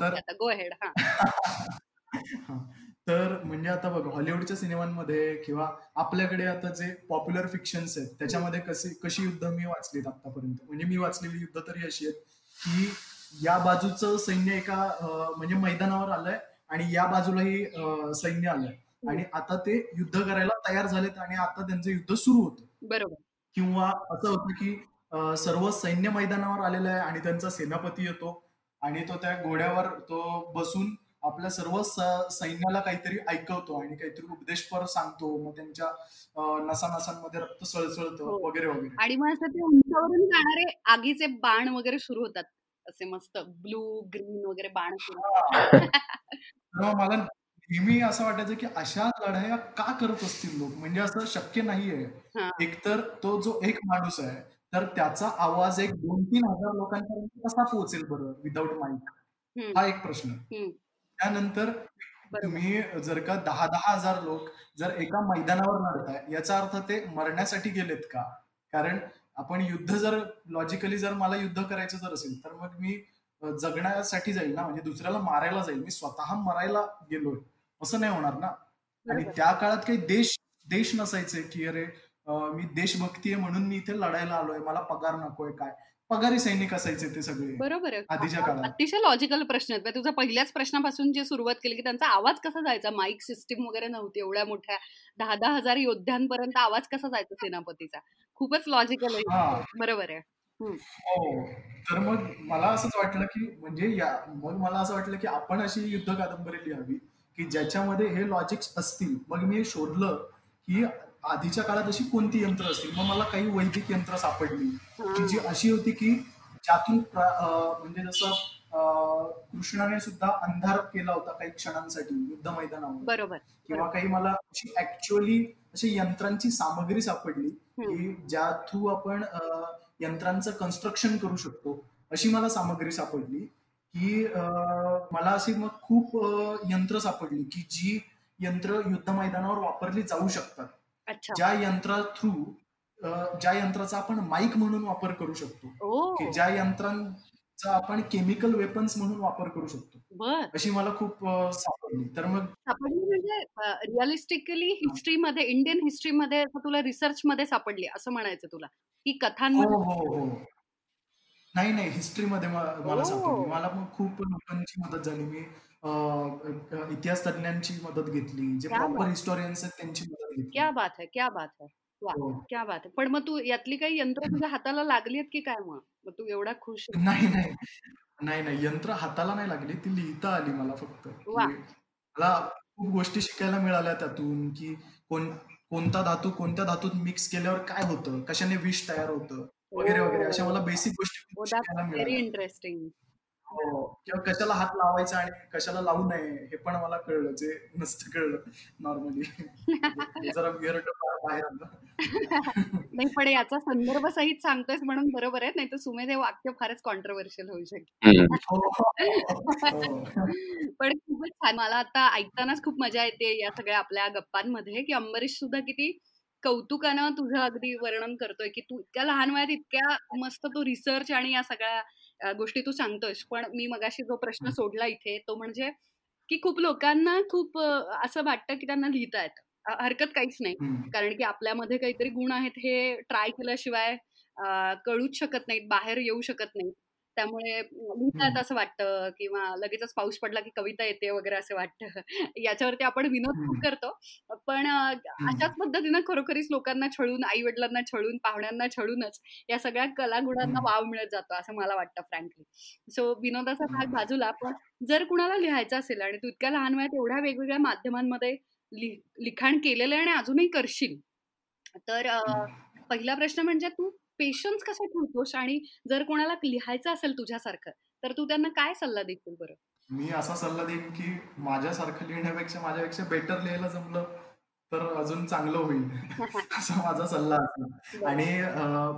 तर गो <laughs> तर म्हणजे आता बघ हॉलिवूडच्या सिनेमांमध्ये किंवा आपल्याकडे आता जे पॉप्युलर फिक्शन्स आहेत त्याच्यामध्ये कशी कशी युद्ध मी वाचलीत आतापर्यंत म्हणजे मी वाचलेली युद्ध तरी अशी आहेत की या बाजूचं सैन्य एका म्हणजे मैदानावर आलंय आणि या बाजूलाही सैन्य आलंय. आणि आता ते युद्ध करायला तयार झालेत आणि आता त्यांचं युद्ध सुरू होतं. बरोबर. किंवा असं होतं की सर्व सैन्य मैदानावर आलेलं आहे आणि त्यांचा सेनापती येतो आणि तो त्या घोड्यावर तो बसून आपल्या सर्व सैन्याला काहीतरी ऐकवतो आणि काहीतरी उपदेशपर सांगतो. मग त्यांच्या नसा नसांमध्ये रक्त सळसळतं हो. वगैरे वगैरे. आणि मग असं ते उंचावरून जाणारे आगीचे बाण वगैरे सुरू होतात. असे मस्त ब्लू ग्रीन वगैरे बाण मला नेहमी असं वाटायचं की अशा लढाया का करत असतील लोक? म्हणजे असं शक्य नाहीये. एकतर तो जो एक माणूस आहे तर त्याचा आवाज एक दोन तीन हजार लोकांपर्यंत कसा पोहोचेल बरं विदाऊट माईक हा एक प्रश्न. त्यानंतर तुम्ही जर का दहा दहा हजार लोक जर एका मैदानावर लढताय याचा अर्थ ते मरण्यासाठी गेलेत का? कारण आपण युद्ध जर लॉजिकली जर मला युद्ध करायचं जर असेल तर मग मी जगण्यासाठी जाईल ना? म्हणजे दुसऱ्याला मारायला जाईल. मी स्वतः मरायला गेलोय. असं नाही होणार ना? आणि त्या काळात काही देश देश नसायचे की अरे मी देशभक्ती आहे म्हणून मी इथे लढायला आलोय. मला पगार नकोय काय? पगारी सैनिक असायचे ते सगळे बरोबर आधीच्या काळात. अतिशय लॉजिकल प्रश्न आहेत. तुझा पहिल्याच प्रश्नापासून जी सुरुवात केली की त्यांचा आवाज कसा जायचा? माईक सिस्टीम वगैरे नव्हती एवढ्या मोठ्या दहा दहा हजार योद्ध्यांपर्यंत आवाज कसा जायचा सेनापतीचा? खूपच लॉजिकल आहे. बरोबर आहे. हो. तर मग मला असंच वाटलं की म्हणजे या मग मला असं वाटलं की आपण अशी युद्ध कादंबरी लिहावी की ज्याच्यामध्ये हे लॉजिक्स असतील. मग मी शोधलं की आधीच्या काळात अशी कोणती यंत्र असतील? मग मला काही वैदिक यंत्र सापडली. की जी अशी होती की ज्यातून म्हणजे जसं कृष्णाने सुद्धा अंधार केला होता काही क्षणांसाठी युद्ध मैदानावर. बरोबर. किंवा काही मला अशी ऍक्च्युअली अशी यंत्रांची सामग्री सापडली की ज्या थ्रू आपण यंत्रांचं कन्स्ट्रक्शन करू शकतो अशी मला सामग्री सापडली की मला अशी मग खूप यंत्र सापडली की जी यंत्र युद्ध मैदानावर वापरली जाऊ शकतात. ज्या यंत्रा थ्रू ज्या यंत्राचा आपण माईक म्हणून वापर करू शकतो. ज्या यंत्रांचा आपण केमिकल वेपन्स म्हणून वापर करू शकतो. अशी मला खूप सापडली. तर मग सापडली म्हणजे रिअलिस्टिकली हिस्ट्रीमध्ये इंडियन हिस्ट्रीमध्ये तुला रिसर्च मध्ये सापडली असं म्हणायचं तुला. की कथांमध्ये हो हो, हो. नाही नाही हिस्ट्रीमध्ये मला सापडली. मला खूप लोकांची मदत झाली. मी इतिहास तज्ञांची मदत घेतली जे प्रॉपर हिस्टोरियन्स आहेत त्यांची मदत घेतली. क्या बात आहे क्या बात आहे हो. क्या बात आहे पण मग तू यातली काही यंत्र तुझ्या हाताला लागली आहेत की काय मग? मग तू एवढा खुश <laughs> नाही नाही. नाही नाही. यंत्र हाताला नाही लागली ती लिहिता आली मला फक्त. मला खूप गोष्टी शिकायला मिळाल्या त्यातून की कोण कोणता धातू कोणत्या धातूत मिक्स केल्यावर काय होतं कशाने विष तयार होतं वगैरे वगैरे. अशा मला बेसिक गोष्टी शिकायला मिळाल्या. इंटरेस्टिंग हो. किंवा कशाला हात लावायचा आणि कशाला लावू नये हे पण मला कळलं जे नसतं कळलं नॉर्मली <laughs> जरा बाहेर <laughs> नाही पण याचा संदर्भ सहित सांगतोय म्हणून बरोबर आहे नाही तर सुमेध हे वाक्य फारच कॉन्ट्रोवर्शियल होऊ शकते <laughs> हो, हो. पण खूपच छान. मला आता ऐकतानाच खूप मजा येते या सगळ्या आपल्या गप्पांमध्ये की अंबरीश सुद्धा किती कौतुकानं तुझं अगदी वर्णन करतोय की तू इतक्या लहान वयात इतक्या मस्त तो रिसर्च आणि या सगळ्या गोष्टी तू सांगतोयस. पण मी मगाशी जो प्रश्न सोडला इथे तो म्हणजे की खूप लोकांना खूप असं वाटतं की त्यांना लिहिता येतं हरकत काहीच नाही. कारण की आपल्यामध्ये काहीतरी गुण आहेत हे ट्राय केल्याशिवाय कळूच शकत नाहीत बाहेर येऊ शकत नाहीत. त्यामुळे लिहितात असं वाटतं किंवा लगेचच पाऊस पडला की कविता येते वगैरे असं वाटतं. <laughs> याच्यावरती आपण विनोद खूप करतो. पण अशाच पद्धतीनं खरोखरीच लोकांना छळून आई वडिलांना छळून पाहुण्यांना छळूनच या सगळ्या कलागुणांना वाव मिळत जातो असं मला वाटतं फ्रँकली. सो विनोदाचा भाग बाजूला पण जर कुणाला लिहायचं असेल आणि तू इतक्या लहान वयात एवढ्या वेगवेगळ्या माध्यमांमध्ये लिखाण केलेलं आहे आणि अजूनही करशील तर पहिला प्रश्न म्हणजे तू पेशन्स कसा ठेवतोस आणि जर कोणाला लिहायचं असेल तुझ्यासारखं तर तू त्यांना काय सल्ला देशील बरं? मी असा सल्ला देईन की माझ्यासारखं लिहिण्यापेक्षा माझ्यापेक्षा बेटर लिहायला जमलं तर अजून चांगलं होईल. <laughs> असा माझा सल्ला असला. आणि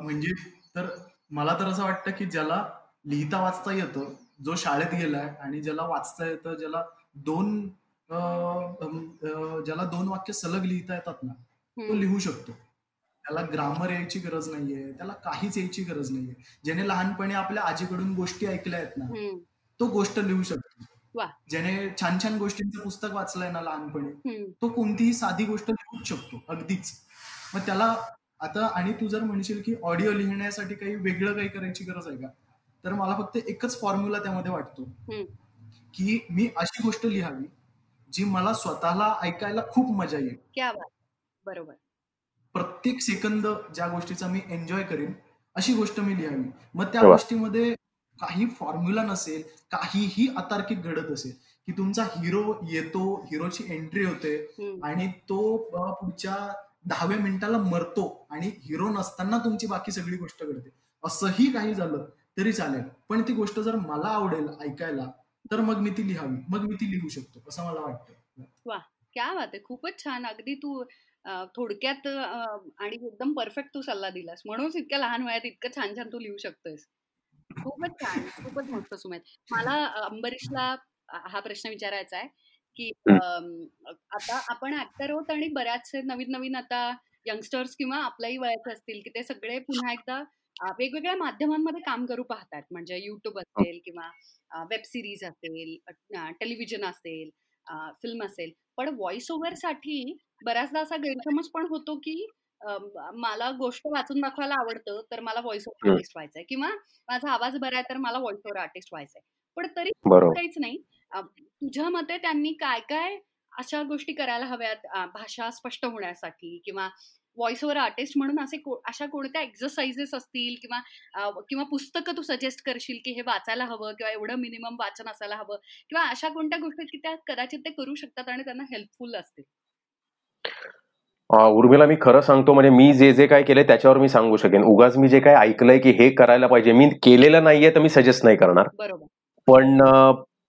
म्हणजे तर मला तर असं वाटतं की ज्याला लिहिता वाचता येतं जो शाळेत गेलाय आणि ज्याला वाचता येतं ज्याला दोन ज्याला दोन वाक्य सलग लिहिता येतात ना तो लिहू शकतो. त्याला ग्रामर यायची गरज नाहीये त्याला काहीच यायची गरज नाहीये. ज्याने लहानपणी आपल्या आजीकडून गोष्टी ऐकल्या आहेत ना तो गोष्ट लिहू शकतो. ज्याने छान छान गोष्टींचं पुस्तक वाचलंय ना लहानपणी तो कोणतीही साधी गोष्ट लिहूच शकतो अगदीच. मग त्याला आता आणि तू जर म्हणशील की ऑडिओ लिहिण्यासाठी काही वेगळं काही करायची गरज आहे का? तर मला फक्त एकच फॉर्म्युला त्यामध्ये वाटतो. की मी अशी गोष्ट लिहावी जी मला स्वतःला ऐकायला खूप मजा येईल. बरोबर. प्रत्येक सेकंद ज्या गोष्टीचा मी एन्जॉय करेन अशी गोष्ट मी लिहावी. मग त्या गोष्टीमध्ये काही फॉर्म्युला नसेल काहीही अतार्किक घडत असेल की तुमचा हिरो येतो हिरोची एंट्री होते आणि तो पुढच्या दहाव्या मिनिटाला मरतो आणि हिरो नसताना तुमची बाकी सगळी गोष्ट घडते. असंही काही झालं तरी चालेल. पण ती गोष्ट जर मला आवडेल ऐकायला तर मग मी ती लिहावी. मग मी ती लिहू शकतो असं मला वाटतं. वा क्या बात आहे. खूपच छान. अगदी तू थोडक्यात आणि एकदम परफेक्ट तू सल्ला दिलास. म्हणूनच इतक्या लहान वयात इतकं छान छान तू लिहू शकतोयस. खूपच छान खूपच मस्त सुमेध. मला अंबरीशला हा प्रश्न विचारायचा आहे की आता आपण ऍक्टर होत आणि बऱ्याचसे नवीन नवीन आता यंगस्टर्स किंवा आपल्याही वयाचे असतील की ते सगळे पुन्हा एकदा वेगवेगळ्या माध्यमांमध्ये काम करू पाहतात. म्हणजे युट्यूब असेल किंवा वेब सिरीज असेल टेलिव्हिजन असेल फिल्म असेल. पण व्हॉइस ओव्हरसाठी बऱ्याचदा असा गैरसमज पण होतो की मला गोष्ट वाचून दाखवायला आवडतं तर मला व्हॉइस ओव्हर आर्टिस्ट व्हायचंय. किंवा माझा आवाज बरा आहे तर मला व्हॉइस ओव्हर आर्टिस्ट व्हायचंय. पण तरी काहीच नाही. तुझ्या मते त्यांनी काय काय अशा गोष्टी करायला हव्यात भाषा स्पष्ट होण्यासाठी किंवा व्हॉइस ओव्हर आर्टिस्ट म्हणून असे अशा कोणत्या एक्सरसाइजेस असतील किंवा किंवा पुस्तकं तू सजेस्ट करशील की हे वाचायला हवं किंवा एवढं मिनिमम वाचन असायला हवं किंवा अशा कोणत्या गोष्टी की त्या कदाचित ते करू शकतात आणि त्यांना हेल्पफुल असतील? उर्मिला मी खरं सांगतो म्हणजे मी जे जे काय केलंय त्याच्यावर मी सांगू शकेन. उगाच मी जे काय ऐकलंय की हे करायला पाहिजे. मी केलेलं नाहीये तर मी सजेस्ट नाही करणार. पण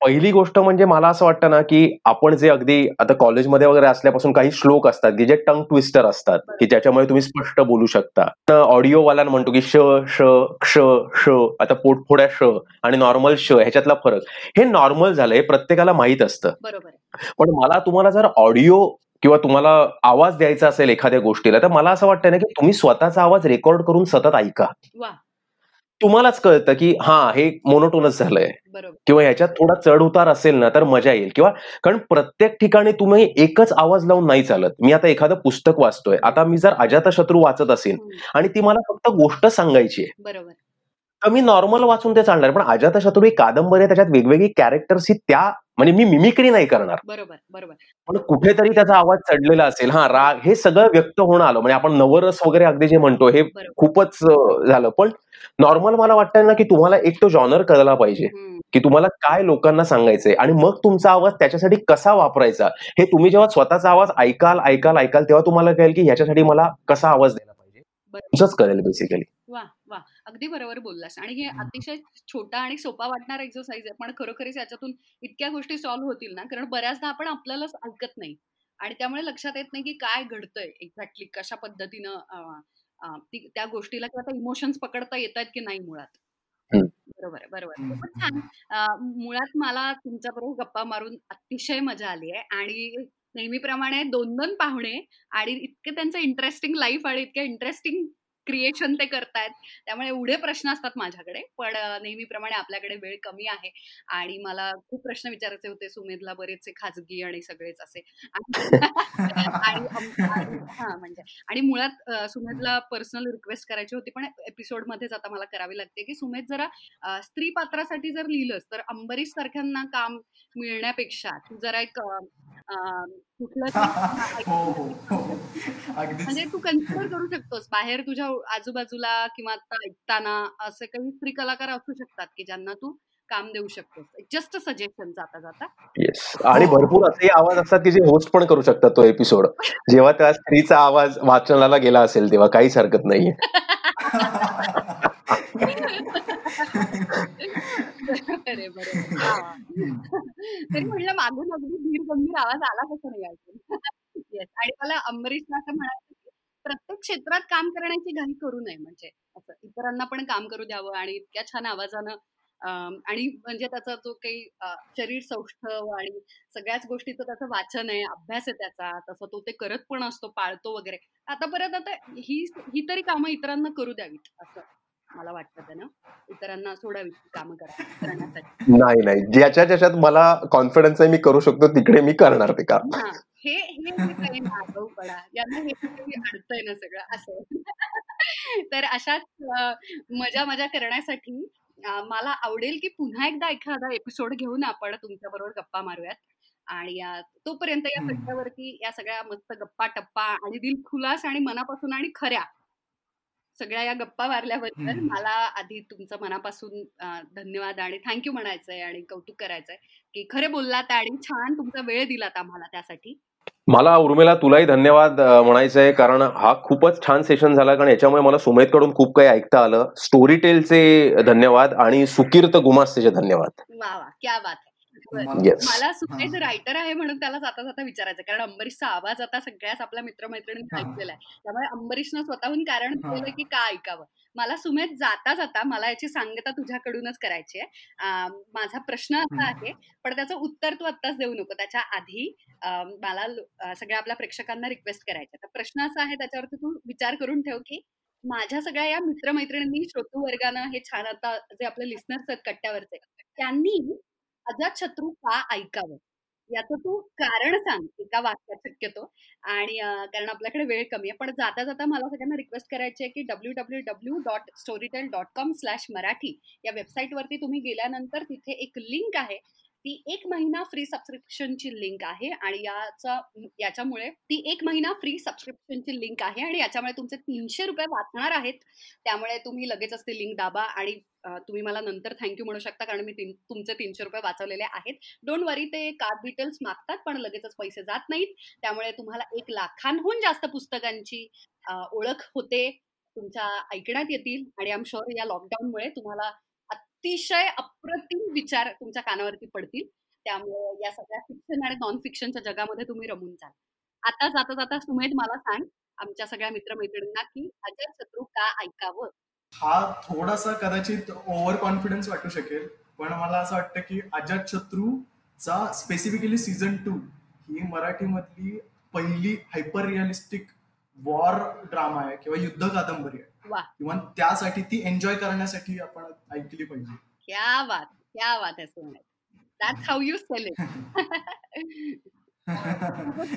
पहिली गोष्ट म्हणजे मला असं वाटतं ना की आपण जे अगदी आता कॉलेजमध्ये वगैरे असल्यापासून काही श्लोक असतात की जे टंग ट्विस्टर असतात की ज्याच्यामुळे तुम्ही स्पष्ट बोलू शकता. ऑडिओ वाला म्हणतो की श श क्ष श आता पोटफोड्या श आणि नॉर्मल श ह्याच्यातला फरक. हे नॉर्मल झालं हे प्रत्येकाला माहीत असतं. पण मला तुम्हाला जर ऑडिओ किंवा तुम्हाला आवाज द्यायचा असेल एखाद्या गोष्टीला तर मला असं वाटतं ना की तुम्ही स्वतःचा आवाज रेकॉर्ड करून सतत ऐका. तुम्हालाच कळतं की हा हे मोनोटोनच झालंय. किंवा ह्याच्यात थोडा चढ उतार असेल ना तर मजा येईल. किंवा कारण प्रत्येक ठिकाणी तुम्ही एकच आवाज लावून नाही चालत. मी आता एखादं पुस्तक वाचतोय. आता मी जर अजातशत्रू वाचत असेल आणि ती मला फक्त गोष्ट सांगायची आहे तर मी नॉर्मल वाचून ते चालणार. पण अजातशत्रू ही कादंबरी त्याच्यात वेगवेगळी कॅरेक्टर्स ही त्या म्हणजे मी मिमिक्री नाही करणार. बरोबर बरोबर. पण कुठेतरी त्याचा आवाज चढलेला असेल हा राग हे सगळं व्यक्त होणं आलं. म्हणजे आपण नवरस वगैरे अगदी जे म्हणतो हे खूपच झालं. पण नॉर्मल मला वाटतं ना की तुम्हाला एक तो जॉनर कळला पाहिजे. की तुम्हाला काय लोकांना सांगायचंय आणि मग तुमचा आवाज त्याच्यासाठी कसा वापरायचा? हे तुम्ही जेव्हा स्वतःचा आवाज ऐकाल ऐकाल ऐकाल तेव्हा तुम्हाला कळेल की ह्याच्यासाठी मला कसा आवाज द्यायला पाहिजे. तुमचंच कळेल बेसिकली वा वा. अगदी बरोबर बोललास. आणि हे अतिशय छोटा आणि सोपा वाटणारा एक्सरसाइज आहे पण खरोखरीच याच्यातून इतक्या गोष्टी सॉल्व्ह होतील ना? कारण बऱ्याचदा आपण आपल्यालाच ऐकत नाही. आणि त्यामुळे लक्षात येत नाही की काय घडतंय एक्झॅक्टली कशा पद्धतीनं त्या गोष्टीला किंवा त्या इमोशन्स पकडता येत आहेत की नाही मुळात? बरोबर बरोबर छान. मुळात मला तुमच्याबरोबर गप्पा मारून अतिशय मजा आली आहे आणि नेहमीप्रमाणे दोन दोन पाहुणे आणि इतके त्यांचं इंटरेस्टिंग लाईफ आणि इतक्या इंटरेस्टिंग क्रिएशन ते करतायत. त्यामुळे एवढे प्रश्न असतात माझ्याकडे पण नेहमीप्रमाणे आपल्याकडे वेळ कमी आहे. आणि मला खूप प्रश्न विचारायचे होते सुमेधला बरेचसे खाजगी आणि सगळेच असे. <laughs> आणि हा म्हणजे आणि मुळात सुमेधला पर्सनल रिक्वेस्ट करायची होती पण एपिसोड मध्येच आता मला करावी लागते की सुमेध जरा स्त्री पात्रासाठी जर लिहिलंस तर अंबरीश सारख्यांना काम मिळण्यापेक्षा तू जरा एक कुठलं <laughs> हो, हो, हो. <laughs> म्हणजे तू कन्सिडर करू शकतोस. बाहेर तुझ्या आजूबाजूला किंवा आता ऐकताना असे काही स्त्री कलाकार असू शकतात की ज्यांना तू काम देऊ शकतोस. जस्ट सजेशन जाता जाता. येस आणि भरपूर असे आवाज असतात की जे होस्ट पण करू शकतात तो एपिसोड <laughs> जेव्हा त्या स्त्रीचा आवाज वाचनाला गेला असेल तेव्हा काहीच हरकत नाहीये. तरी म्हणलं मागून अगदी धीर गंभीर आवाज आला कसं नाही <laughs> आणि मला अंबरीशला असं म्हणायचं प्रत्येक क्षेत्रात काम करण्याची घाई करू नये म्हणजे असं. इतरांना पण काम करू द्यावं आणि इतक्या छान आवाजानं आणि म्हणजे त्याचा जो काही शरीर सौष्ठव आणि सगळ्याच गोष्टीचं त्याचं वाचन आहे अभ्यास आहे त्याचा तसं तो ते करत पण असतो पाळतो वगैरे. आता परत आता ही ही तरी कामं इतरांना करू द्यावीत असं मला वाटतं त्यानं. इतरांना सोडावीत ती कामं करा करण्यासाठी. नाही नाही. ज्याच्या ज्याच्यात मला कॉन्फिडन्स आहे मी करू शकतो तिकडे मी करणार ते काम. हा हे काही नागवपणा यांना हे अडतंय ना सगळं असं <laughs> तर अशाच मजा मजा करण्यासाठी मला आवडेल की पुन्हा एकदा एखादा एपिसोड घेऊन आपण तुमच्या बरोबर गप्पा मारूयात आणि तोपर्यंत या. सगळ्यावरती या सगळ्या मस्त गप्पा टप्पा आणि दिल खुलास आणि मनापासून आणि खऱ्या सगळ्या या गप्पा मारल्याबद्दल. मला आधी तुमचं मनापासून धन्यवाद आणि थँक्यू म्हणायचंय आणि कौतुक करायचंय की खरे बोललात आणि छान तुमचा वेळ दिलात आम्हाला त्यासाठी मला उर्मिला तुलाही धन्यवाद म्हणायचं आहे कारण हा खूपच छान सेशन झाला कारण याच्यामुळे मला सुमेधकडून खूप काही ऐकता आलं. स्टोरी टेलचे धन्यवाद आणि सुकीर्त गुमास्तेचे धन्यवाद. क्या बात मला- सुमेध रायटर आहे म्हणून त्याला जाता जाता विचारायचं कारण अंबरीशचा आवाज आता सगळ्याच आपल्या मित्रमैत्रिणींनी हा. ऐकलेला आहे त्यामुळे अंबरीशनं स्वतःहून कारण. दिलेलं की का ऐकावं मला सुमेध जाता जाता मला याची सांगता तुझ्याकडूनच करायची आहे माझा प्रश्न असा. आहे पण त्याचं उत्तर तू आत्ताच देऊ नको त्याच्या आधी मला सगळ्या आपल्या प्रेक्षकांना रिक्वेस्ट करायची आहे. तर प्रश्न असा आहे त्याच्यावरती तू विचार करून ठेव की माझ्या सगळ्या या मित्रमैत्रिणींनी श्रोतू वर्गानं हे छान आता जे आपले लिस्नर्स आहेत कट्ट्यावरचे त्यांनी अजातशत्रू का ऐकावं. याचं तू कारण सांग एका वाक्यात शक्यतो. आणि कारण आपल्याकडे वेळ कमी आहे. पण जाता जाता मला सगळ्यांना रिक्वेस्ट करायची आहे की W W W dot Storytel dot com slash Marathi या वेबसाईटवरती तुम्ही गेल्यानंतर तिथे एक लिंक आहे. ती एक महिना फ्री सबस्क्रिप्शनची लिंक आहे आणि याचा याच्यामुळे ती एक महिना फ्री सबस्क्रिप्शनची लिंक आहे आणि याच्यामुळे तुमचे तीनशे रुपये वाचणार आहेत. त्यामुळे तुम्ही लगेचच ती लिंक दाबा आणि तुम्ही मला नंतर थँक्यू म्हणू शकता कारण मी तुमचे तीनशे रुपये वाचवलेले आहेत. डोंट वरी ते कार्ड डिटेल्स मागतात पण लगेचच पैसे जात नाहीत. त्यामुळे तुम्हाला एक लाखांहून जास्त पुस्तकांची ओळख होते तुमच्या ऐकण्यात येतील आणि आम शुअर या लॉकडाऊनमुळे तुम्हाला अतिशय अप्रतिम विचार तुमच्या कानावरती पडतील. त्यामुळे या सगळ्या फिक्शन आणि नॉन फिक्शनच्या जगामध्ये तुम्ही रमून जाल आता जाता जाता सुमेध मला सांग आमच्या सगळ्या मित्रमैत्रिणींना की अजय शत्रू का ऐकावं? हा थोडासा कदाचित ओव्हर कॉन्फिडन्स वाटू शकेल पण मला असं वाटतं की अजात शत्रूचा स्पेसिफिकली सीझन टू ही मराठीमधली पहिली हायपर रिअलिस्टिक वॉर ड्रामा आहे किंवा युद्ध कादंबरी आहे. वा. त्यासाठी ती एन्जॉय करण्यासाठी आपण ऐकली पाहिजे. क्या बात क्या बात आहे Sumedh that's how you sell it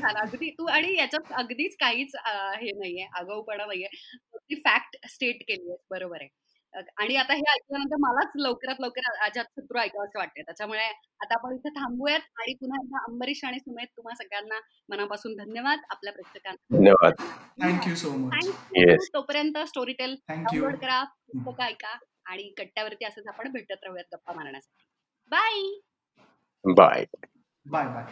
अगदी तू आणि याच्यात अगदीच काहीच हे नाहीये आगाऊपणा नाहीये. फॅक्ट स्टेट केली आहे बरोबर आहे. आणि आता हे ऐकल्यानंतर मलाच लवकरात लवकर अजात शत्रू ऐकावंसं वाटतंय. त्याच्यामुळे आता आपण इथे थांबूयात आणि पुन्हा एकदा अंबरीश आणि सुमेध तुम्हा सगळ्यांना मनापासून धन्यवाद. आपल्या प्रेक्षकांना धन्यवाद. Thank you so much. तोपर्यंत स्टोरी टेल डाउनलोड करा पुस्तकं ऐका आणि कट्ट्यावरती असंच आपण भेटत राहूयात गप्पा मारण्यासाठी. Bye bye bye bye